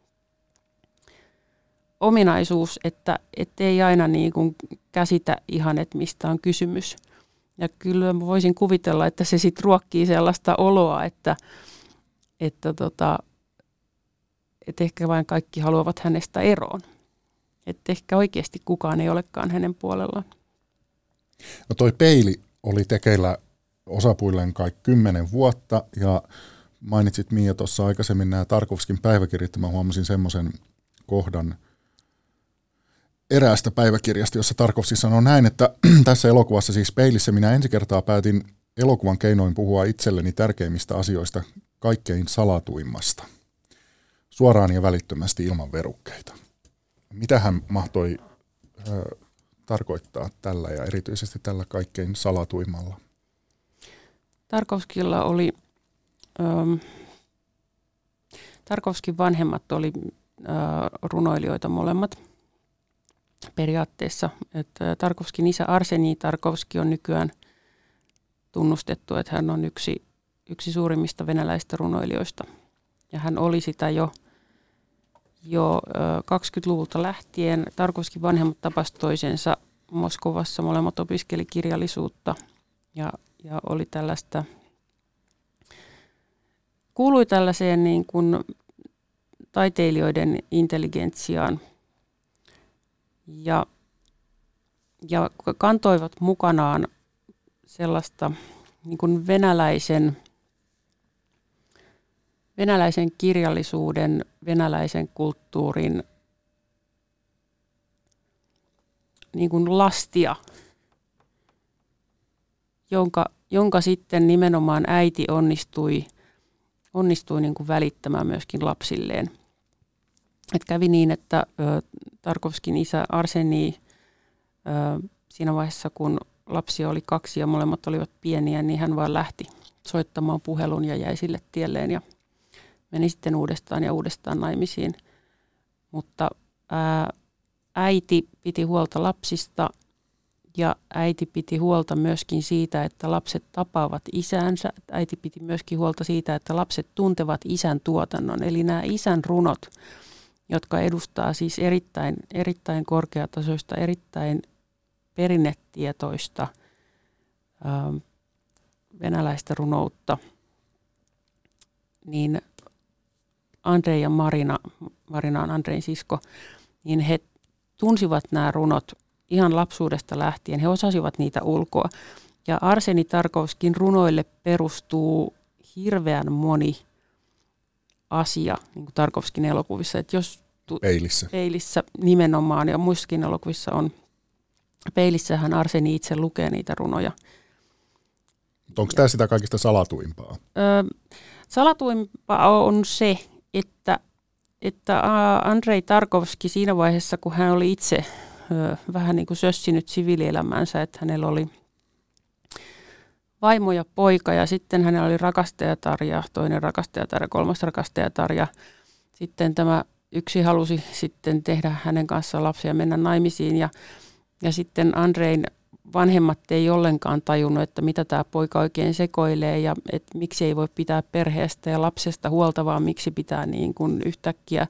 ominaisuus, että ei aina niin kuin käsitä ihan, että mistä on kysymys. Ja kyllä voisin kuvitella, että se sitten ruokkii sellaista oloa, että, että, tota, että ehkä vain kaikki haluavat hänestä eroon. Että ehkä oikeasti kukaan ei olekaan hänen puolellaan. No toi peili oli tekeillä osapuilleen kai kymmenen vuotta ja mainitsit Mia tuossa aikaisemmin nämä Tarkovskin päiväkirjat. Mä huomasin semmoisen kohdan, eräästä päiväkirjasta, jossa Tarkovski sanoo näin, että tässä elokuvassa siis peilissä minä ensi kertaa päätin elokuvan keinoin puhua itselleni tärkeimmistä asioista kaikkein salatuimmasta. Suoraan ja välittömästi ilman verukkeita. Mitä hän mahtoi ö, tarkoittaa tällä ja erityisesti tällä kaikkein salatuimmalla? Tarkovskilla oli, ö, Tarkovskin vanhemmat oli ö, runoilijoita molemmat – periaatteessa. Että Tarkovskin isä Arseni Tarkovski on nykyään tunnustettu, että hän on yksi yksi suurimmista venäläistä runoilijoista. Ja hän oli sitä jo, jo 20-luvulta lähtien. Tarkovskin vanhemmat tapasivat toisensa Moskovassa. Molemmat opiskeli kirjallisuutta ja, ja oli tällaista, kuului tällaiseen niin kuin taiteilijoiden intelligentsiaan ja, ja kantoivat mukanaan sellaista niin kuin venäläisen, venäläisen kirjallisuuden, venäläisen kulttuurin niin kuin lastia, jonka, jonka sitten nimenomaan äiti onnistui, onnistui niin kuin välittämään myöskin lapsilleen. Et kävi niin, että ö, Tarkovskin isä Arseni ö, siinä vaiheessa, kun lapsi oli kaksi ja molemmat olivat pieniä, niin hän vaan lähti soittamaan puhelun ja jäi sille tielleen ja meni sitten uudestaan ja uudestaan naimisiin. Mutta ää, äiti piti huolta lapsista ja äiti piti huolta myöskin siitä, että lapset tapaavat isänsä. Äiti piti myöskin huolta siitä, että lapset tuntevat isän tuotannon. Eli nämä isän runot, jotka edustaa siis erittäin, erittäin korkeatasoista, erittäin perinnetietoista ähm, venäläistä runoutta, niin Andrei ja Marina, Marina on Andrein sisko, niin he tunsivat nämä runot ihan lapsuudesta lähtien. He osasivat niitä ulkoa. Ja Arseni Tarkovskin runoille perustuu hirveän moni asia, niin kuin Tarkovskin elokuvissa. Että jos tu- peilissä. peilissä nimenomaan, ja muissakin elokuvissa on peilissähän Arseni itse lukee niitä runoja. Onko tämä sitä kaikista salatuimpaa? Öö, salatuimpaa on se, että, että Andrei Tarkovski siinä vaiheessa, kun hän oli itse vähän niin kuin sössinyt siviilielämänsä, että hänellä oli vaimo ja poika ja sitten hänellä oli rakastajatar ja toinen rakastajatar ja kolmas rakastajatar ja sitten tämä yksi halusi sitten tehdä hänen kanssaan lapsia ja mennä naimisiin ja ja sitten Andrein vanhemmat ei ollenkaan tajunnut, että mitä tämä poika oikein sekoilee ja että miksi ei voi pitää perheestä ja lapsesta huolta, vaan miksi pitää niin kuin yhtäkkiä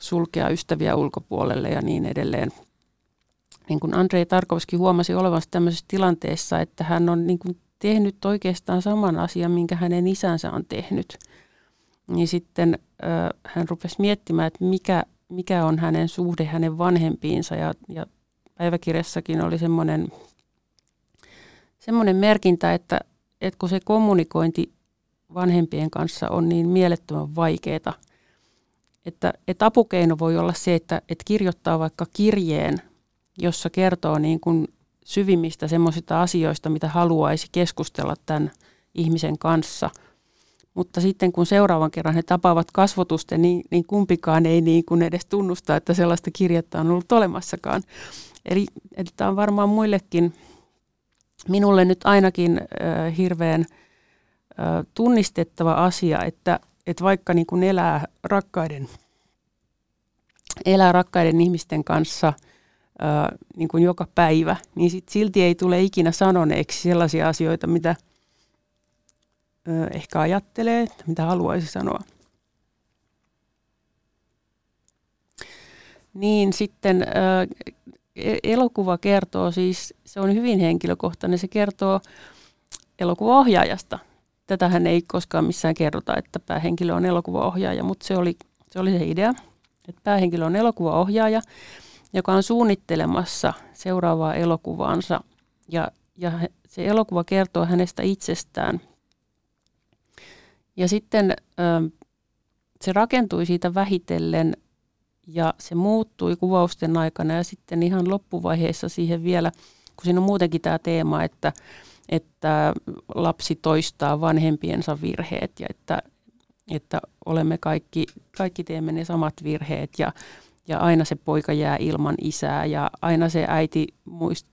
sulkea ystäviä ulkopuolelle ja niin edelleen. Niin kuin Andrei Tarkovski huomasi olevansa tämmöisessä tilanteessa, että hän on niin kuin tehnyt oikeastaan saman asian, minkä hänen isänsä on tehnyt. Niin sitten äh, hän rupesi miettimään, että mikä, mikä on hänen suhde hänen vanhempiinsa ja, ja päiväkirjassakin oli semmoinen, semmoinen merkintä, että, että kun se kommunikointi vanhempien kanssa on niin mielettömän vaikeaa, että, että apukeino voi olla se, että, että kirjoittaa vaikka kirjeen, jossa kertoo niin kuin syvimmistä semmoisista asioista, mitä haluaisi keskustella tämän ihmisen kanssa. Mutta sitten kun seuraavan kerran he tapaavat kasvotusten, niin, niin kumpikaan ei niin kuin edes tunnusta, että sellaista kirjettä on ollut olemassakaan. Eli, eli tämä on varmaan muillekin, minulle nyt ainakin äh, hirveän äh, tunnistettava asia, että, että vaikka niin kuin elää rakkaiden, elää rakkaiden ihmisten kanssa äh, niin kuin joka päivä, niin sit silti ei tule ikinä sanoneeksi sellaisia asioita, mitä äh, ehkä ajattelee, mitä haluaisi sanoa. Niin sitten äh, elokuva kertoo siis, se on hyvin henkilökohtainen, se kertoo elokuvaohjaajasta. Tätähän ei koskaan missään kerrota, että päähenkilö on elokuvaohjaaja, mutta se oli, se oli se idea, että päähenkilö on elokuvaohjaaja, joka on suunnittelemassa seuraavaa elokuvaansa ja, ja se elokuva kertoo hänestä itsestään. Ja sitten se rakentui siitä vähitellen ja se muuttui kuvausten aikana ja sitten ihan loppuvaiheessa siihen vielä, kun siinä on muutenkin tämä teema, että, että lapsi toistaa vanhempiensa virheet ja että, että olemme kaikki, kaikki teemme ne samat virheet ja, ja aina se poika jää ilman isää ja aina se äiti, muist,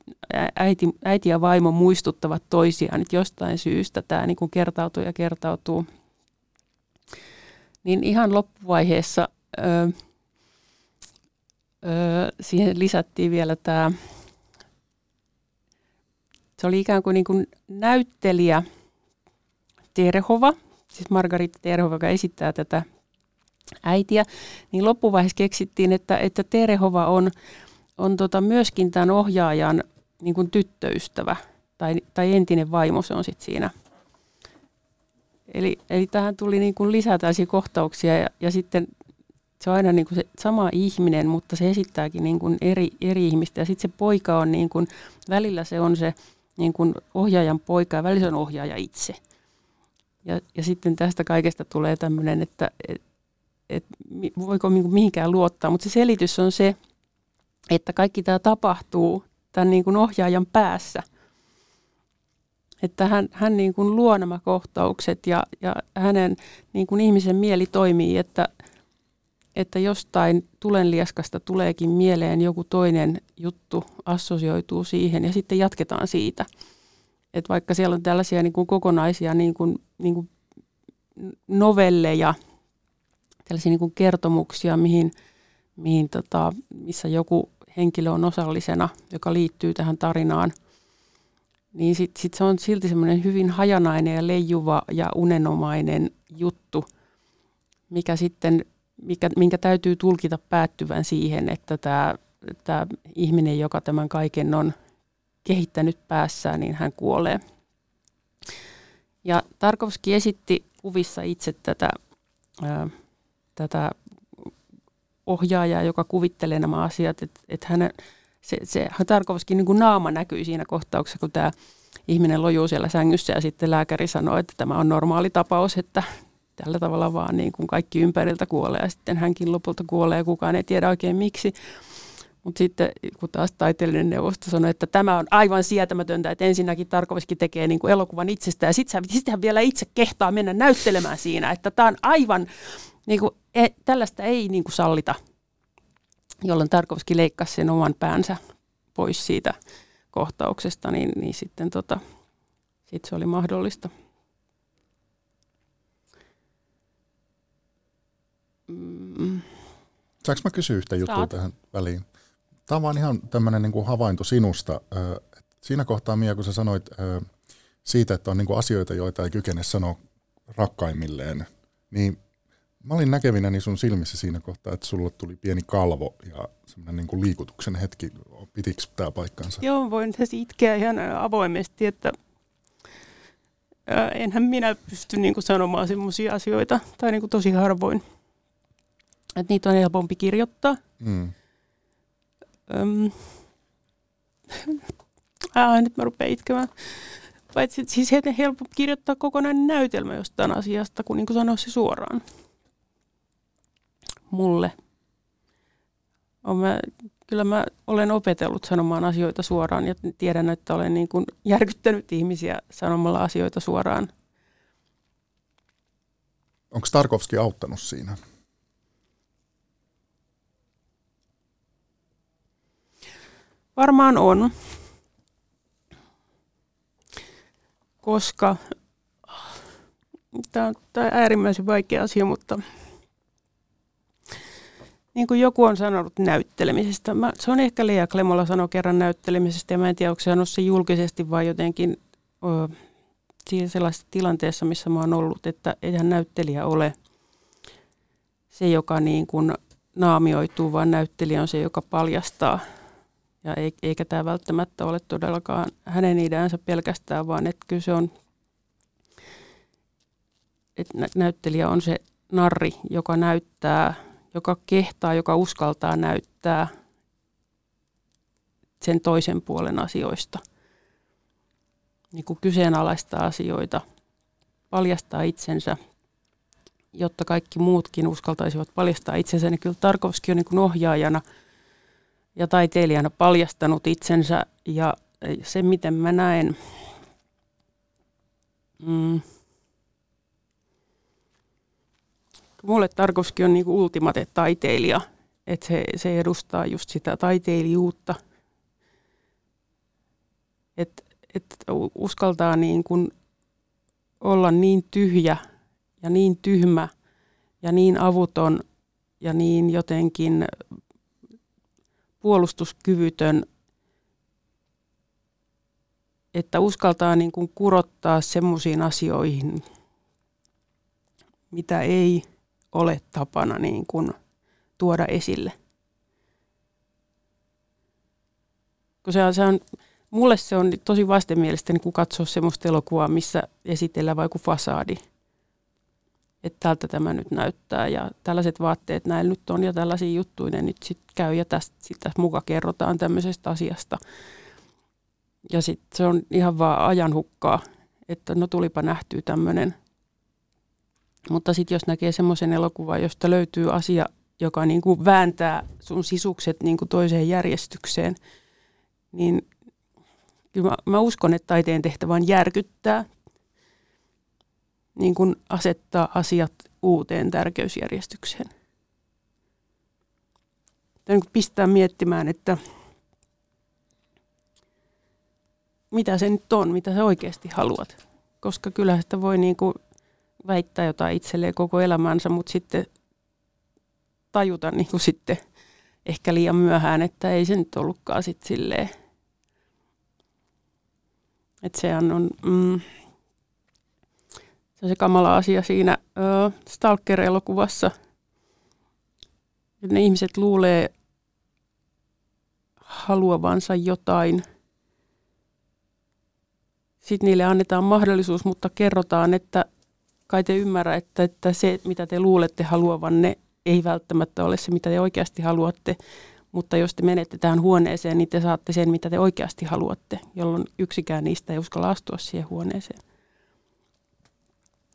äiti, äiti ja vaimo muistuttavat toisiaan, että jostain syystä tämä niin kuin kertautuu ja kertautuu. Niin ihan loppuvaiheessa... Öö, öö, siihen lisättiin vielä tämä, se oli ikään kuin, niin kuin näyttelijä Terehova, siis Margarita Terehova, joka esittää tätä äitiä, niin loppuvaiheessa keksittiin, että, että Terehova on, on tota myöskin tämän ohjaajan niin kuin tyttöystävä tai, tai entinen vaimo, se on sitten siinä. Eli, eli tähän tuli niin kuin lisää tällaisia kohtauksia ja, ja sitten se on aina niin kuin se sama ihminen, mutta se esittääkin niin kuin eri, eri ihmistä. Ja sitten se poika on niin kuin, välillä se on se niin kuin ohjaajan poika ja välillä se on ohjaaja itse. Ja, ja sitten tästä kaikesta tulee tämmöinen, että et, et, voiko mihinkään luottaa. Mutta se selitys on se, että kaikki tämä tapahtuu tämän niin kuin ohjaajan päässä. Että hän, hän niin kuin luo nämä kohtaukset ja, ja hänen niin kuin ihmisen mieli toimii, että – että jostain tulenlieskasta tuleekin mieleen joku toinen juttu, assosioituu siihen ja sitten jatketaan siitä. Et vaikka siellä on tällaisia niin kuin kokonaisia niin kuin, niin kuin novelleja, tällaisia niin kuin kertomuksia, mihin, mihin tota, missä joku henkilö on osallisena, joka liittyy tähän tarinaan, niin sitten sit se on silti semmoinen hyvin hajanainen ja leijuva ja unenomainen juttu, mikä sitten mikä, minkä täytyy tulkita päättyvän siihen, että tämä, tämä ihminen, joka tämän kaiken on kehittänyt päässään, niin hän kuolee. Ja Tarkovski esitti kuvissa itse tätä, ää, tätä ohjaajaa, joka kuvittelee nämä asiat, että, että hänen, se, se Tarkovskin niin kuin naama näkyy siinä kohtauksessa, kun tämä ihminen lojuu siellä sängyssä ja sitten lääkäri sanoo, että tämä on normaali tapaus, että tällä tavalla vaan niin kuin kaikki ympäriltä kuolee ja sitten hänkin lopulta kuolee ja kukaan ei tiedä oikein miksi. Mutta sitten kun taas taiteellinen neuvosto sanoi, että tämä on aivan sietämätöntä, että ensinnäkin Tarkovski tekee niin kuin elokuvan itsestä ja sitten sit hän vielä itse kehtaa mennä näyttelemään siinä, että tämä on aivan, niin kuin, e, tällaista ei niin kuin sallita, jolloin Tarkovski leikkasi sen oman päänsä pois siitä kohtauksesta, niin, niin sitten tota, sit se oli mahdollista. Mm. Saanko mä kysyä yhtä juttua Saat. tähän väliin? Tämä on vaan ihan tämmöinen niin havainto sinusta. Siinä kohtaa, Mia, kun sä sanoit siitä, että on niin kuin asioita, joita ei kykene sanoa rakkaimmilleen, niin mä olin näkevinäni sun silmissä siinä kohtaa, että sulla tuli pieni kalvo ja semmoinen niin kuin liikutuksen hetki. Pitikö tämä paikkansa? Joo, voin tässä itkeä ihan avoimesti, että enhän minä pysty niin kuin sanomaan semmoisia asioita, tai niin kuin tosi harvoin että niitä on helpompi kirjoittaa. Mm. Öm. ah, nyt mä rupean itkemään. Paitsi siis helppo kirjoittaa kokonainen näytelmä jostain asiasta, kun niin kuin sanoa se suoraan. Mulle. On mä, kyllä mä olen opetellut sanomaan asioita suoraan ja tiedän, että olen niin kuin järkyttänyt ihmisiä sanomalla asioita suoraan. Onko Tarkovski auttanut siinä? Varmaan on. Koska tämä on, tämä on äärimmäisen vaikea asia, mutta niin kuin joku on sanonut näyttelemisestä. Mä, se on ehkä Lea Klemola sanoi kerran näyttelemisestä ja mä en tiedä, onko se sanonut se julkisesti vai jotenkin ö, sellaisessa tilanteessa, missä mä oon ollut, että eihän näyttelijä ole se, joka niin kuin naamioituu, vaan näyttelijä on se, joka paljastaa – ja eikä tämä välttämättä ole todellakaan hänen ideansa pelkästään, vaan että kyllä se on, että näyttelijä on se narri, joka näyttää, joka kehtaa, joka uskaltaa näyttää sen toisen puolen asioista. Niin kuin kyseenalaistaa asioita, paljastaa itsensä, jotta kaikki muutkin uskaltaisivat paljastaa itsensä. Niin kyllä Tarkovski on niin kuin ohjaajana – ja taiteilijana paljastanut itsensä ja se, miten mä näen, mm, mulle Tarkovski on niinku ultimate taiteilija, että se, se edustaa just sitä taiteilijuutta, että et uskaltaa niin kuin olla niin tyhjä ja niin tyhmä ja niin avuton ja niin jotenkin puolustuskyvytön, että uskaltaa niin kuin kurottaa semmoisiin asioihin, mitä ei ole tapana niin kuin tuoda esille. Kun se on, se on, mulle se on tosi vastenmielistä niin kun katsoa semmoista elokuvaa, missä esitellään vaikka fasaadi. Että tältä tämä nyt näyttää ja tällaiset vaatteet näillä nyt on ja tällaisia juttuja ne nyt sitten käy ja tästä sitä muka kerrotaan tämmöisestä asiasta. Ja sitten se on ihan vaan ajan hukkaa, että no tulipa nähtyä tämmöinen. Mutta sitten jos näkee semmoisen elokuvan, josta löytyy asia, joka niin kuin vääntää sun sisukset niin kuin toiseen järjestykseen, niin kyllä mä, mä uskon, että taiteen tehtävä on järkyttää, niin kuin asettaa asiat uuteen tärkeysjärjestykseen. Tämä niin pistää miettimään, että mitä se nyt on, mitä sä oikeasti haluat. Koska kyllä sitä voi niin kuin väittää jotain itselleen koko elämänsä, mutta sitten tajuta niin kuin sitten ehkä liian myöhään, että ei se nyt ollutkaan sitten silleen. Että sehän on, mm, se on se kamala asia siinä ö, Stalker-elokuvassa. Ne ihmiset luulee haluavansa jotain. Sitten niille annetaan mahdollisuus, mutta kerrotaan, että kai te ymmärrä, että, että se, mitä te luulette haluavanne, ei välttämättä ole se, mitä te oikeasti haluatte. Mutta jos te menette tähän huoneeseen, niin te saatte sen, mitä te oikeasti haluatte, jolloin yksikään niistä ei uskalla astua siihen huoneeseen.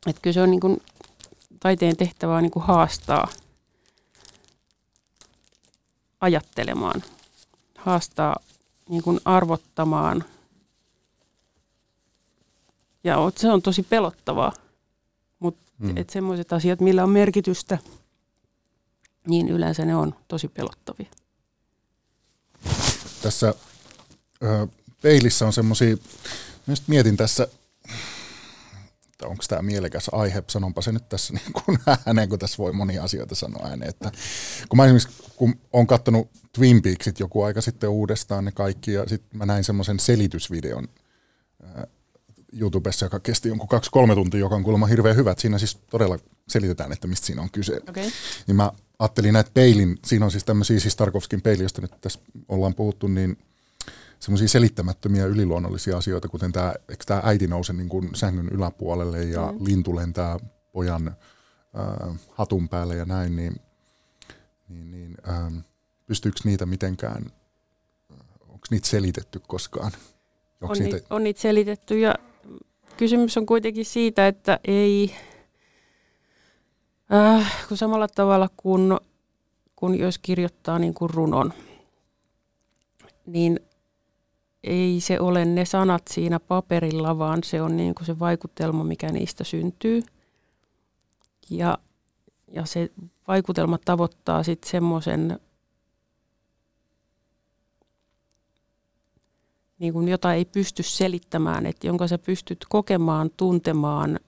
Että kyllä se on niin kuin, taiteen tehtävää niin kuin haastaa ajattelemaan, haastaa niin kuin arvottamaan. Ja se on tosi pelottavaa, mutta mm. semmoiset asiat, millä on merkitystä, niin yleensä ne on tosi pelottavia. Tässä ö, peilissä on semmoisia, mietin tässä että onko tämä mielekäs aihe, sanonpa se nyt tässä niin kuin ääneen, kun tässä voi monia asioita sanoa ääneen. Että, kun mä esimerkiksi, kun olen katsonut Twin Peaksit joku aika sitten uudestaan ne kaikki, ja sitten mä näin semmoisen selitysvideon äh, YouTubessa, joka kesti jonkun kaksi-kolme tuntia, joka on kuulemma hirveän hyvä. Siinä siis todella selitetään, että mistä siinä on kyse. Okay. Niin mä ajattelin näitä peilin, siinä on siis tämmöisiä, siis Tarkovskin peili, josta nyt tässä ollaan puhuttu, niin semmoisia selittämättömiä yliluonnollisia asioita, kuten tämä, eikö tämä äiti nouse niin kuin sängyn yläpuolelle ja mm. lintu lentää pojan äh, hatun päälle ja näin, niin, niin, niin äh, pystyykö niitä mitenkään, onko niitä selitetty koskaan? on, niitä... on niitä selitetty ja kysymys on kuitenkin siitä, että ei, äh, kun samalla tavalla kuin kun jos kirjoittaa niin kuin runon, niin ei se ole ne sanat siinä paperilla, vaan se on niin kuin se vaikutelma, mikä niistä syntyy. Ja, ja se vaikutelma tavoittaa sitten semmoisen, niin kuin jota ei pysty selittämään, että jonka sä pystyt kokemaan, tuntemaan,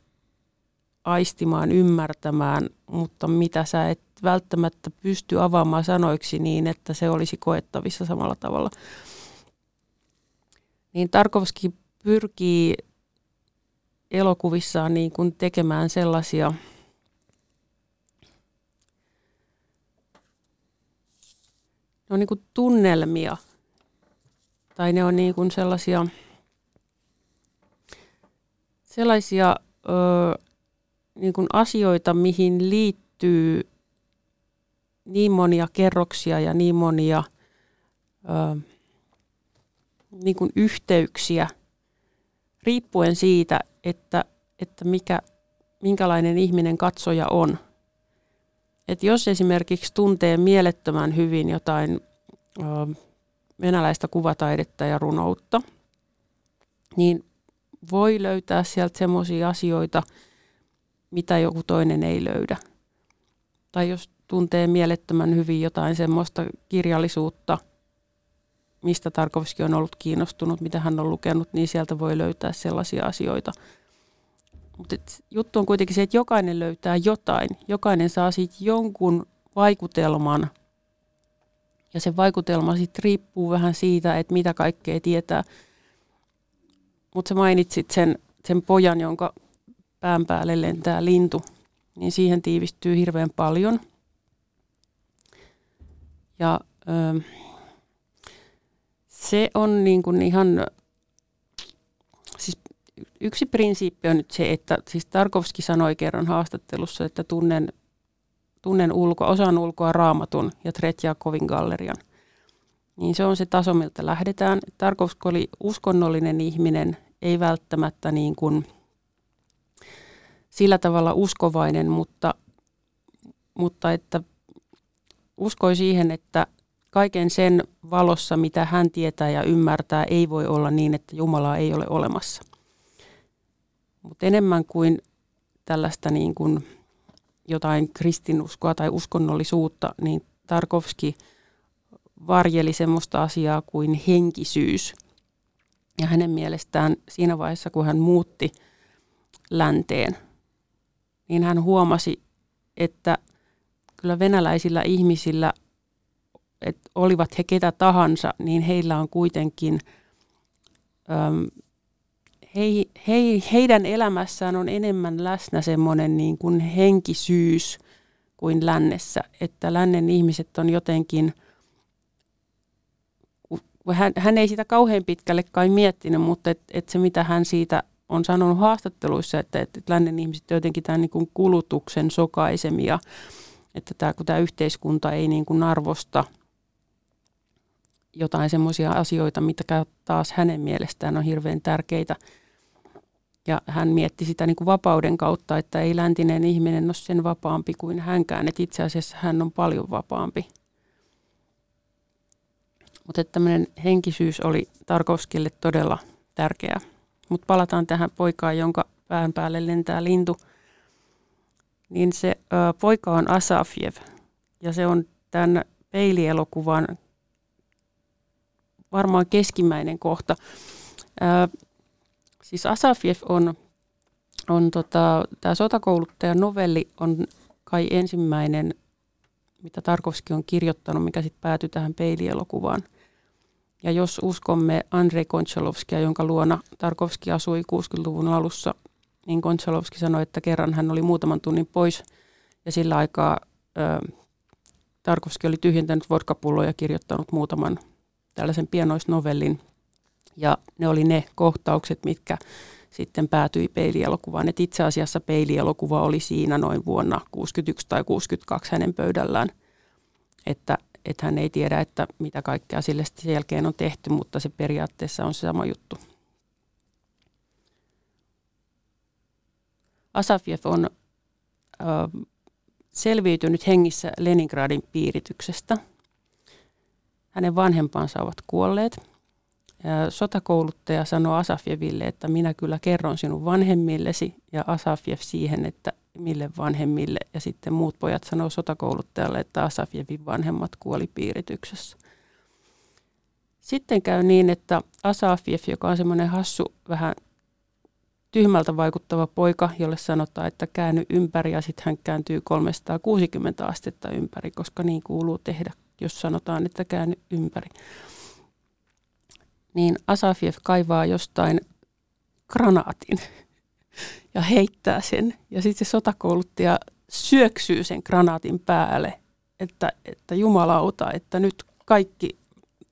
aistimaan, ymmärtämään, mutta mitä sä et välttämättä pysty avaamaan sanoiksi niin, että se olisi koettavissa samalla tavalla niin Tarkovski pyrkii elokuvissaan niin kuin tekemään sellaisia ne on niin kuin tunnelmia tai ne on niin kuin sellaisia, sellaisia ö, niin kuin asioita, mihin liittyy niin monia kerroksia ja niin monia ö, niin kuin yhteyksiä riippuen siitä, että, että mikä, minkälainen ihminen katsoja on. Et jos esimerkiksi tuntee mielettömän hyvin jotain ö, venäläistä kuvataidetta ja runoutta, niin voi löytää sieltä semmoisia asioita, mitä joku toinen ei löydä. Tai jos tuntee mielettömän hyvin jotain semmoista kirjallisuutta, mistä Tarkovski on ollut kiinnostunut, mitä hän on lukenut, niin sieltä voi löytää sellaisia asioita. Mutta juttu on kuitenkin se, että jokainen löytää jotain. Jokainen saa siitä jonkun vaikutelman. Ja se vaikutelma sitten riippuu vähän siitä, että mitä kaikkea tietää. Mutta sä mainitsit sen, sen pojan, jonka pään päälle lentää lintu. niin siihen tiivistyy hirveän paljon. Ja ö, se on niin kuin ihan, siis yksi prinsiippi on nyt se, että siis Tarkovski sanoi kerran haastattelussa, että tunnen, tunnen ulko, osan ulkoa raamatun ja Tretjakovin gallerian. Niin se on se taso, miltä lähdetään. Tarkovski oli uskonnollinen ihminen, ei välttämättä niin kuin sillä tavalla uskovainen, mutta, mutta että uskoi siihen, että kaiken sen valossa, mitä hän tietää ja ymmärtää, ei voi olla niin, että Jumalaa ei ole olemassa. Mutta enemmän kuin tällaista niin kuin jotain kristinuskoa tai uskonnollisuutta, niin Tarkovski varjeli semmoista asiaa kuin henkisyys. Ja hänen mielestään siinä vaiheessa, kun hän muutti länteen, niin hän huomasi, että kyllä venäläisillä ihmisillä – että olivat he ketä tahansa, niin heillä on kuitenkin, äm, he, he, heidän elämässään on enemmän läsnä semmoinen niin kuin henkisyys kuin lännessä, että lännen ihmiset on jotenkin, hän, hän ei sitä kauhean pitkälle kai miettinyt, mutta et, et se mitä hän siitä on sanonut haastatteluissa, että, että lännen ihmiset jotenkin tämän niin kuin kulutuksen sokaisemia, että tämä, kun tämä yhteiskunta ei niin kuin arvosta – jotain semmoisia asioita, mitkä taas hänen mielestään on hirveän tärkeitä. Ja hän mietti sitä niin kuin vapauden kautta, että ei läntinen ihminen ole sen vapaampi kuin hänkään, että itse asiassa hän on paljon vapaampi. Mutta tämmöinen henkisyys oli Tarkovskille todella tärkeä. Mutta palataan tähän poikaan, jonka pään päälle lentää lintu. Niin se ö, poika on Asafjev ja se on tämän peilielokuvan varmaan keskimmäinen kohta. Ää, siis Asafjev on, on tota, tämä sotakouluttajan novelli on kai ensimmäinen, mitä Tarkovski on kirjoittanut, mikä sitten päätyi tähän peilielokuvaan. Ja jos uskomme Andrei Konchalovskia, jonka luona Tarkovski asui 60-luvun alussa, niin Konchalovski sanoi, että kerran hän oli muutaman tunnin pois ja sillä aikaa ö, Tarkovski oli tyhjentänyt vodkapulloja ja kirjoittanut muutaman tällaisen pienoisnovellin. Ja ne oli ne kohtaukset, mitkä sitten päätyi peilielokuvaan. Et itse asiassa peilielokuva oli siinä noin vuonna 61 tai 62 hänen pöydällään, että, että hän ei tiedä, että mitä kaikkea sille sen jälkeen on tehty, mutta se periaatteessa on se sama juttu. Asafjev on ö, selviytynyt hengissä Leningradin piirityksestä – hänen vanhempansa ovat kuolleet. Sotakouluttaja sanoi Asafjeville, että minä kyllä kerron sinun vanhemmillesi ja Asafjev siihen, että mille vanhemmille. Ja sitten muut pojat sanoi sotakouluttajalle, että Asafjevin vanhemmat kuoli piirityksessä. Sitten käy niin, että Asafjev, joka on semmoinen hassu, vähän tyhmältä vaikuttava poika, jolle sanotaan, että käänny ympäri ja sitten hän kääntyy 360 astetta ympäri, koska niin kuuluu tehdä jos sanotaan, että käänny ympäri. Niin Asafiev kaivaa jostain granaatin ja heittää sen. Ja sitten se sotakouluttaja syöksyy sen granaatin päälle, että, että jumalauta, että nyt kaikki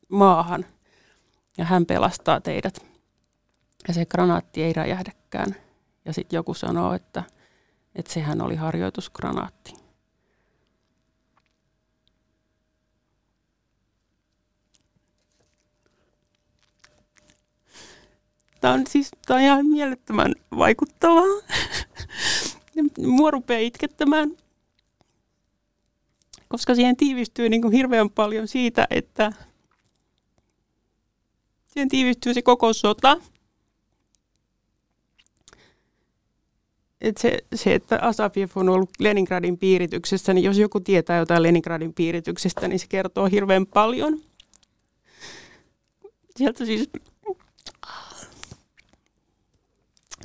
maahan. Ja hän pelastaa teidät. Ja se granaatti ei räjähdäkään. Ja sitten joku sanoo, että, että sehän oli harjoitusgranaatti. Tämä on siis tämä on ihan mielettömän vaikuttavaa. Mua rupeaa itkettämään, koska siihen tiivistyy niin kuin hirveän paljon siitä, että siihen tiivistyy se koko sota. Et se, se, että Asafiev on ollut Leningradin piirityksessä, niin jos joku tietää jotain Leningradin piirityksestä, niin se kertoo hirveän paljon. Sieltä siis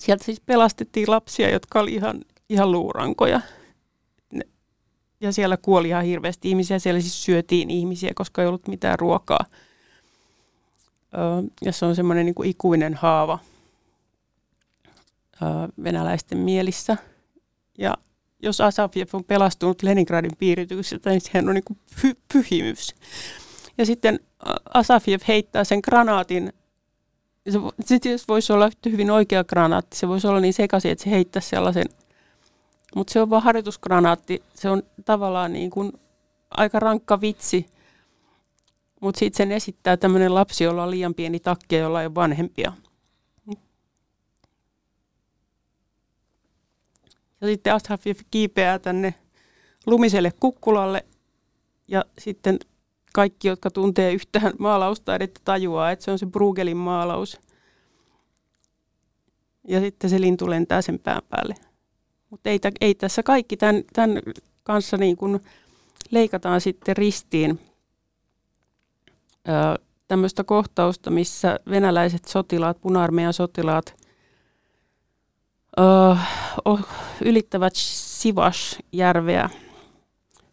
sieltä siis pelastettiin lapsia, jotka oli ihan, ihan luurankoja. Ja siellä kuoli ihan hirveästi ihmisiä. Siellä siis syötiin ihmisiä, koska ei ollut mitään ruokaa. ja se on semmoinen niin kuin ikuinen haava venäläisten mielissä. Ja jos Asafiev on pelastunut Leningradin piirityksestä, niin sehän on niin kuin py- pyhimys. Ja sitten Asafiev heittää sen granaatin. Se, se voisi olla hyvin oikea granaatti. Se voisi olla niin sekaisin, että se heittää sellaisen. Mutta se on vaan harjoitusgranaatti. Se on tavallaan niin kuin aika rankka vitsi. Mutta sitten sen esittää tämmöinen lapsi, jolla on liian pieni takki ja jolla ei ole vanhempia. Ja sitten Asafiev kiipeää tänne lumiselle kukkulalle ja sitten kaikki, jotka tuntee yhtään maalausta, että tajuaa, että se on se Bruegelin maalaus. Ja sitten se lintu lentää sen pään päälle. Mutta ei, ei tässä kaikki tämän, tämän kanssa niin kuin leikataan sitten ristiin tämmöistä kohtausta, missä venäläiset sotilaat, puna-armeijan sotilaat ö, ylittävät Sivas-järveä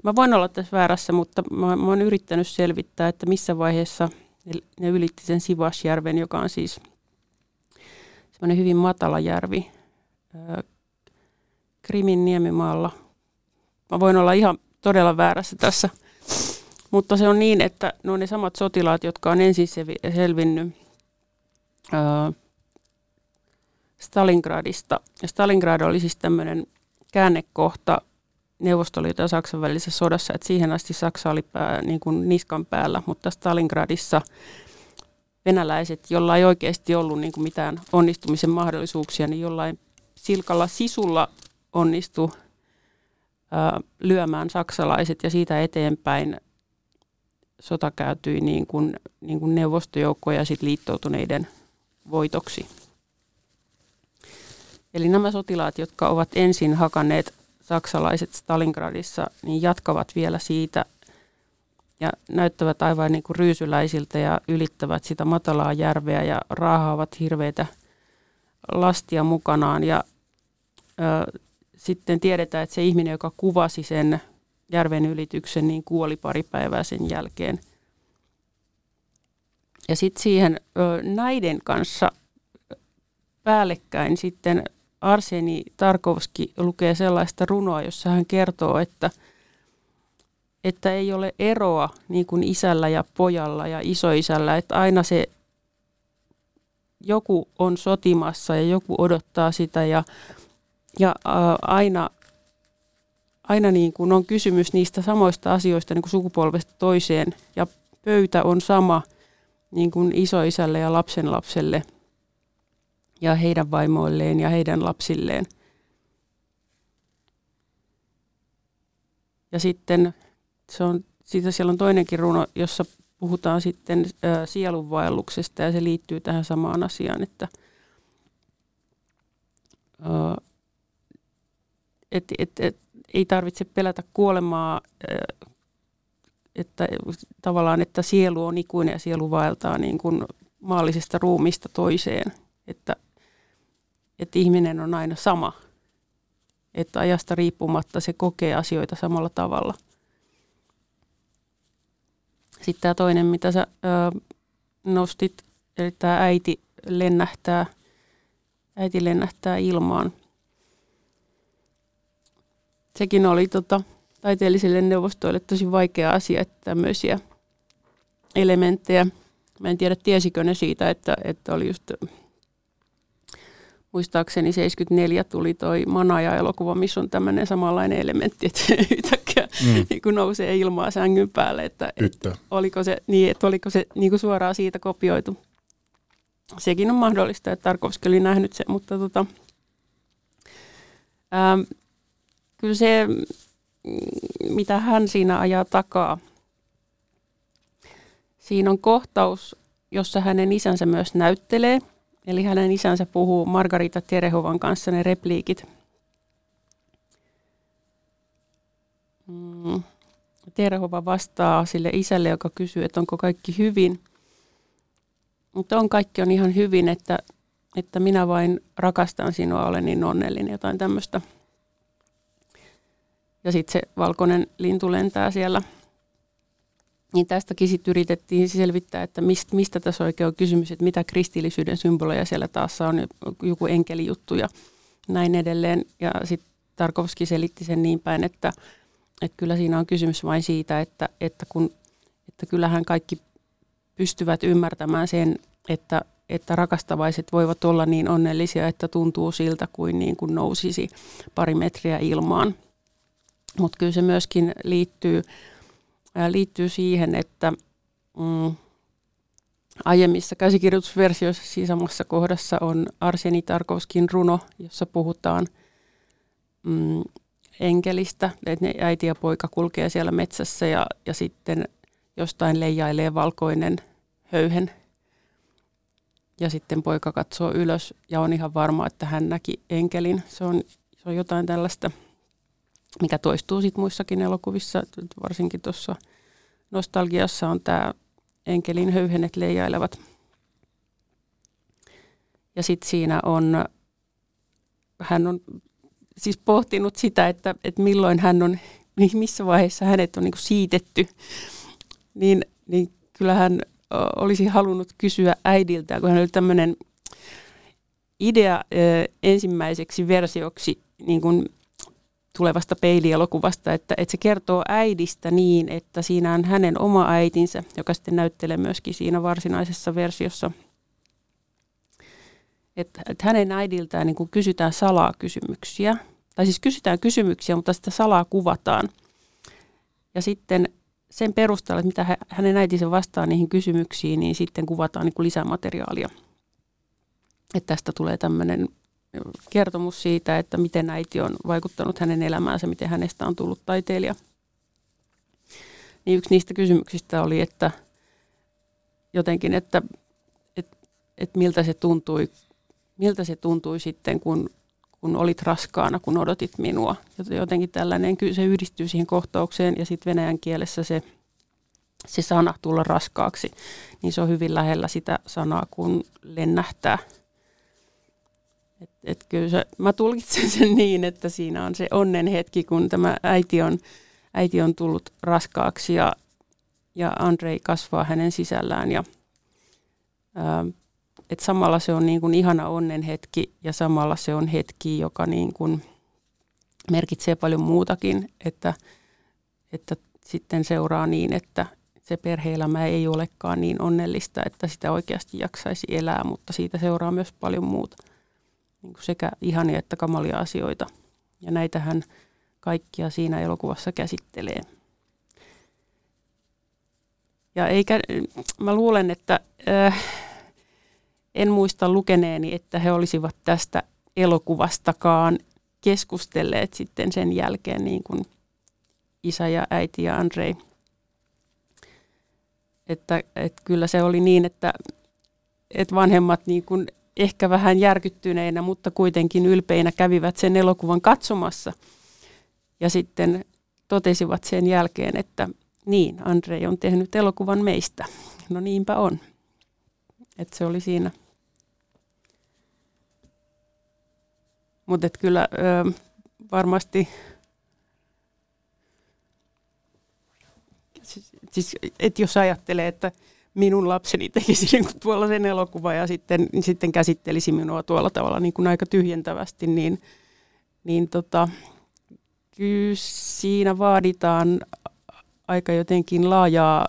Mä voin olla tässä väärässä, mutta mä, mä oon yrittänyt selvittää, että missä vaiheessa ne, ne ylitti sen Sivasjärven, joka on siis semmoinen hyvin matala järvi Krimin niemimaalla. Mä voin olla ihan todella väärässä tässä, mutta se on niin, että ne on ne samat sotilaat, jotka on ensin selvinnyt Stalingradista. Ja Stalingrad oli siis tämmöinen käännekohta Neuvostoliiton ja Saksan välisessä sodassa, että siihen asti Saksa oli pää, niin kuin niskan päällä, mutta Stalingradissa venäläiset, jolla ei oikeasti ollut niin kuin mitään onnistumisen mahdollisuuksia, niin jollain silkalla sisulla onnistu ää, lyömään saksalaiset ja siitä eteenpäin sota käytyi niin kuin, niin kuin neuvostojoukkoja sit liittoutuneiden voitoksi. Eli nämä sotilaat, jotka ovat ensin hakanneet saksalaiset Stalingradissa, niin jatkavat vielä siitä ja näyttävät aivan niin kuin ryysyläisiltä ja ylittävät sitä matalaa järveä ja raahaavat hirveitä lastia mukanaan. Ja ö, sitten tiedetään, että se ihminen, joka kuvasi sen järven ylityksen, niin kuoli pari päivää sen jälkeen. Ja sitten siihen ö, näiden kanssa päällekkäin sitten Arseni Tarkovski lukee sellaista runoa, jossa hän kertoo, että, että ei ole eroa niin kuin isällä ja pojalla ja isoisällä, että aina se joku on sotimassa ja joku odottaa sitä ja, ja aina, aina niin kuin on kysymys niistä samoista asioista niin kuin sukupolvesta toiseen ja pöytä on sama niin kuin isoisälle ja lapsenlapselle – ja heidän vaimoilleen ja heidän lapsilleen. Ja sitten se on, siitä siellä on toinenkin runo, jossa puhutaan sitten ä, sielunvaelluksesta ja se liittyy tähän samaan asiaan, että ä, et, et, et, ei tarvitse pelätä kuolemaa, ä, että tavallaan, että sielu on ikuinen ja sielu vaeltaa niin kuin maallisesta ruumista toiseen, että että ihminen on aina sama. Että ajasta riippumatta se kokee asioita samalla tavalla. Sitten tämä toinen, mitä sä ö, nostit, eli tämä äiti lennähtää, äiti lennähtää ilmaan. Sekin oli tota, taiteellisille neuvostoille tosi vaikea asia, että tämmöisiä elementtejä. Mä en tiedä, tiesikö ne siitä, että, että oli just muistaakseni 74 tuli toi Manaja-elokuva, missä on tämmöinen samanlainen elementti, että yhtäkkiä mm. niin kuin nousee ilmaa sängyn päälle, että, että oliko se, niin, että oliko se niin kuin suoraan siitä kopioitu. Sekin on mahdollista, että Tarkovski oli nähnyt sen, mutta tota, ähm, kyllä se, mitä hän siinä ajaa takaa, siinä on kohtaus, jossa hänen isänsä myös näyttelee – Eli hänen isänsä puhuu Margarita Terehovan kanssa ne repliikit. Mm. Terehova vastaa sille isälle, joka kysyy, että onko kaikki hyvin. Mutta on kaikki on ihan hyvin, että, että minä vain rakastan sinua, olen niin onnellinen, jotain tämmöistä. Ja sitten se valkoinen lintu lentää siellä – niin tästäkin sitten yritettiin selvittää, että mistä, mistä tässä oikein on kysymys, että mitä kristillisyyden symboleja siellä taas on, joku enkelijuttu ja näin edelleen. Ja sitten Tarkovski selitti sen niin päin, että, että kyllä siinä on kysymys vain siitä, että, että, kun, että kyllähän kaikki pystyvät ymmärtämään sen, että, että rakastavaiset voivat olla niin onnellisia, että tuntuu siltä kuin, niin kuin nousisi pari metriä ilmaan. Mutta kyllä se myöskin liittyy, liittyy siihen, että mm, aiemmissa käsikirjoitusversioissa siis samassa kohdassa on Arseni Tarkovskin runo, jossa puhutaan mm, enkelistä, että ne äiti ja poika kulkee siellä metsässä ja, ja sitten jostain leijailee valkoinen höyhen. Ja sitten poika katsoo ylös ja on ihan varma, että hän näki enkelin. Se on, se on jotain tällaista, mikä toistuu sitten muissakin elokuvissa, varsinkin tuossa nostalgiassa on tämä enkelin höyhenet leijailevat. Ja sitten siinä on, hän on siis pohtinut sitä, että, että milloin hän on, missä vaiheessa hänet on niin siitetty, niin, niin kyllähän olisi halunnut kysyä äidiltä, kun hän oli tämmöinen idea ensimmäiseksi versioksi niin kuin tulevasta peilielokuvasta, että, että se kertoo äidistä niin, että siinä on hänen oma äitinsä, joka sitten näyttelee myöskin siinä varsinaisessa versiossa. Että, että hänen äidiltään niin kuin kysytään salaa kysymyksiä, tai siis kysytään kysymyksiä, mutta sitä salaa kuvataan. Ja sitten sen perusteella, että mitä hänen äitinsä vastaa niihin kysymyksiin, niin sitten kuvataan niin kuin lisämateriaalia. Että tästä tulee tämmöinen kertomus siitä, että miten äiti on vaikuttanut hänen elämäänsä, miten hänestä on tullut taiteilija. Niin yksi niistä kysymyksistä oli, että jotenkin, että, että, että miltä se tuntui, miltä se tuntui sitten, kun, kun olit raskaana, kun odotit minua. Jotenkin tällainen, se yhdistyy siihen kohtaukseen ja sitten venäjän kielessä se, se sana tulla raskaaksi, niin se on hyvin lähellä sitä sanaa, kun lennähtää – et, et kyllä se, mä tulkitsen sen niin, että siinä on se onnen hetki, kun tämä äiti on, äiti on tullut raskaaksi ja, ja Andrei kasvaa hänen sisällään. Ja, ää, et samalla se on niin kuin ihana onnen hetki ja samalla se on hetki, joka niin kuin merkitsee paljon muutakin, että, että sitten seuraa niin, että se perheelämä ei olekaan niin onnellista, että sitä oikeasti jaksaisi elää, mutta siitä seuraa myös paljon muuta niin kuin sekä ihania että kamalia asioita. Ja näitähän kaikkia siinä elokuvassa käsittelee. Ja eikä, mä luulen, että äh, en muista lukeneeni, että he olisivat tästä elokuvastakaan keskustelleet sitten sen jälkeen niin kuin isä ja äiti ja Andrei. Että, että kyllä se oli niin, että, että vanhemmat niin kuin ehkä vähän järkyttyneinä, mutta kuitenkin ylpeinä kävivät sen elokuvan katsomassa. Ja sitten totesivat sen jälkeen, että niin, Andrei on tehnyt elokuvan meistä. No niinpä on. Että se oli siinä. Mutta kyllä ö, varmasti, siis, siis että jos ajattelee, että minun lapseni tekisi niin kuin tuollaisen elokuvan ja sitten, sitten käsittelisi minua tuolla tavalla niin kuin aika tyhjentävästi, niin, niin tota, kyllä siinä vaaditaan aika jotenkin laajaa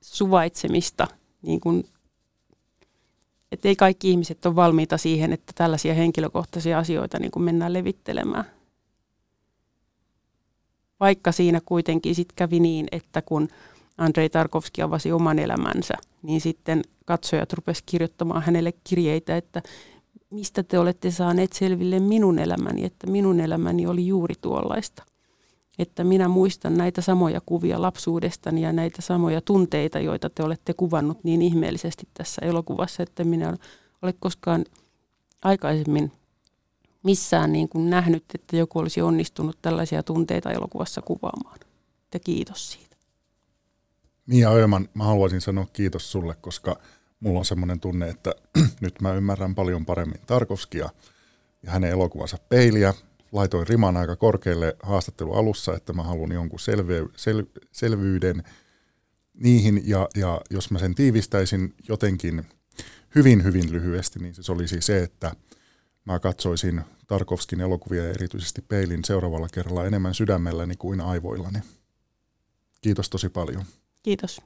suvaitsemista, niin kuin, että ei kaikki ihmiset ole valmiita siihen, että tällaisia henkilökohtaisia asioita niin kuin mennään levittelemään. Vaikka siinä kuitenkin sitten kävi niin, että kun Andrei Tarkovski avasi oman elämänsä, niin sitten katsojat rupesivat kirjoittamaan hänelle kirjeitä, että mistä te olette saaneet selville minun elämäni, että minun elämäni oli juuri tuollaista. Että minä muistan näitä samoja kuvia lapsuudestani ja näitä samoja tunteita, joita te olette kuvannut niin ihmeellisesti tässä elokuvassa, että minä ole koskaan aikaisemmin missään niin kuin nähnyt, että joku olisi onnistunut tällaisia tunteita elokuvassa kuvaamaan. Ja kiitos siitä. Mia Ööman, mä haluaisin sanoa kiitos sulle, koska mulla on semmoinen tunne, että nyt mä ymmärrän paljon paremmin Tarkovskia ja hänen elokuvansa peiliä. Laitoin riman aika korkealle haastattelu alussa, että mä haluan jonkun selve, sel, selvyyden niihin, ja, ja jos mä sen tiivistäisin jotenkin hyvin, hyvin lyhyesti, niin se olisi se, että mä katsoisin Tarkovskin elokuvia ja erityisesti peilin seuraavalla kerralla enemmän sydämelläni kuin aivoillani. Kiitos tosi paljon. Kiitos.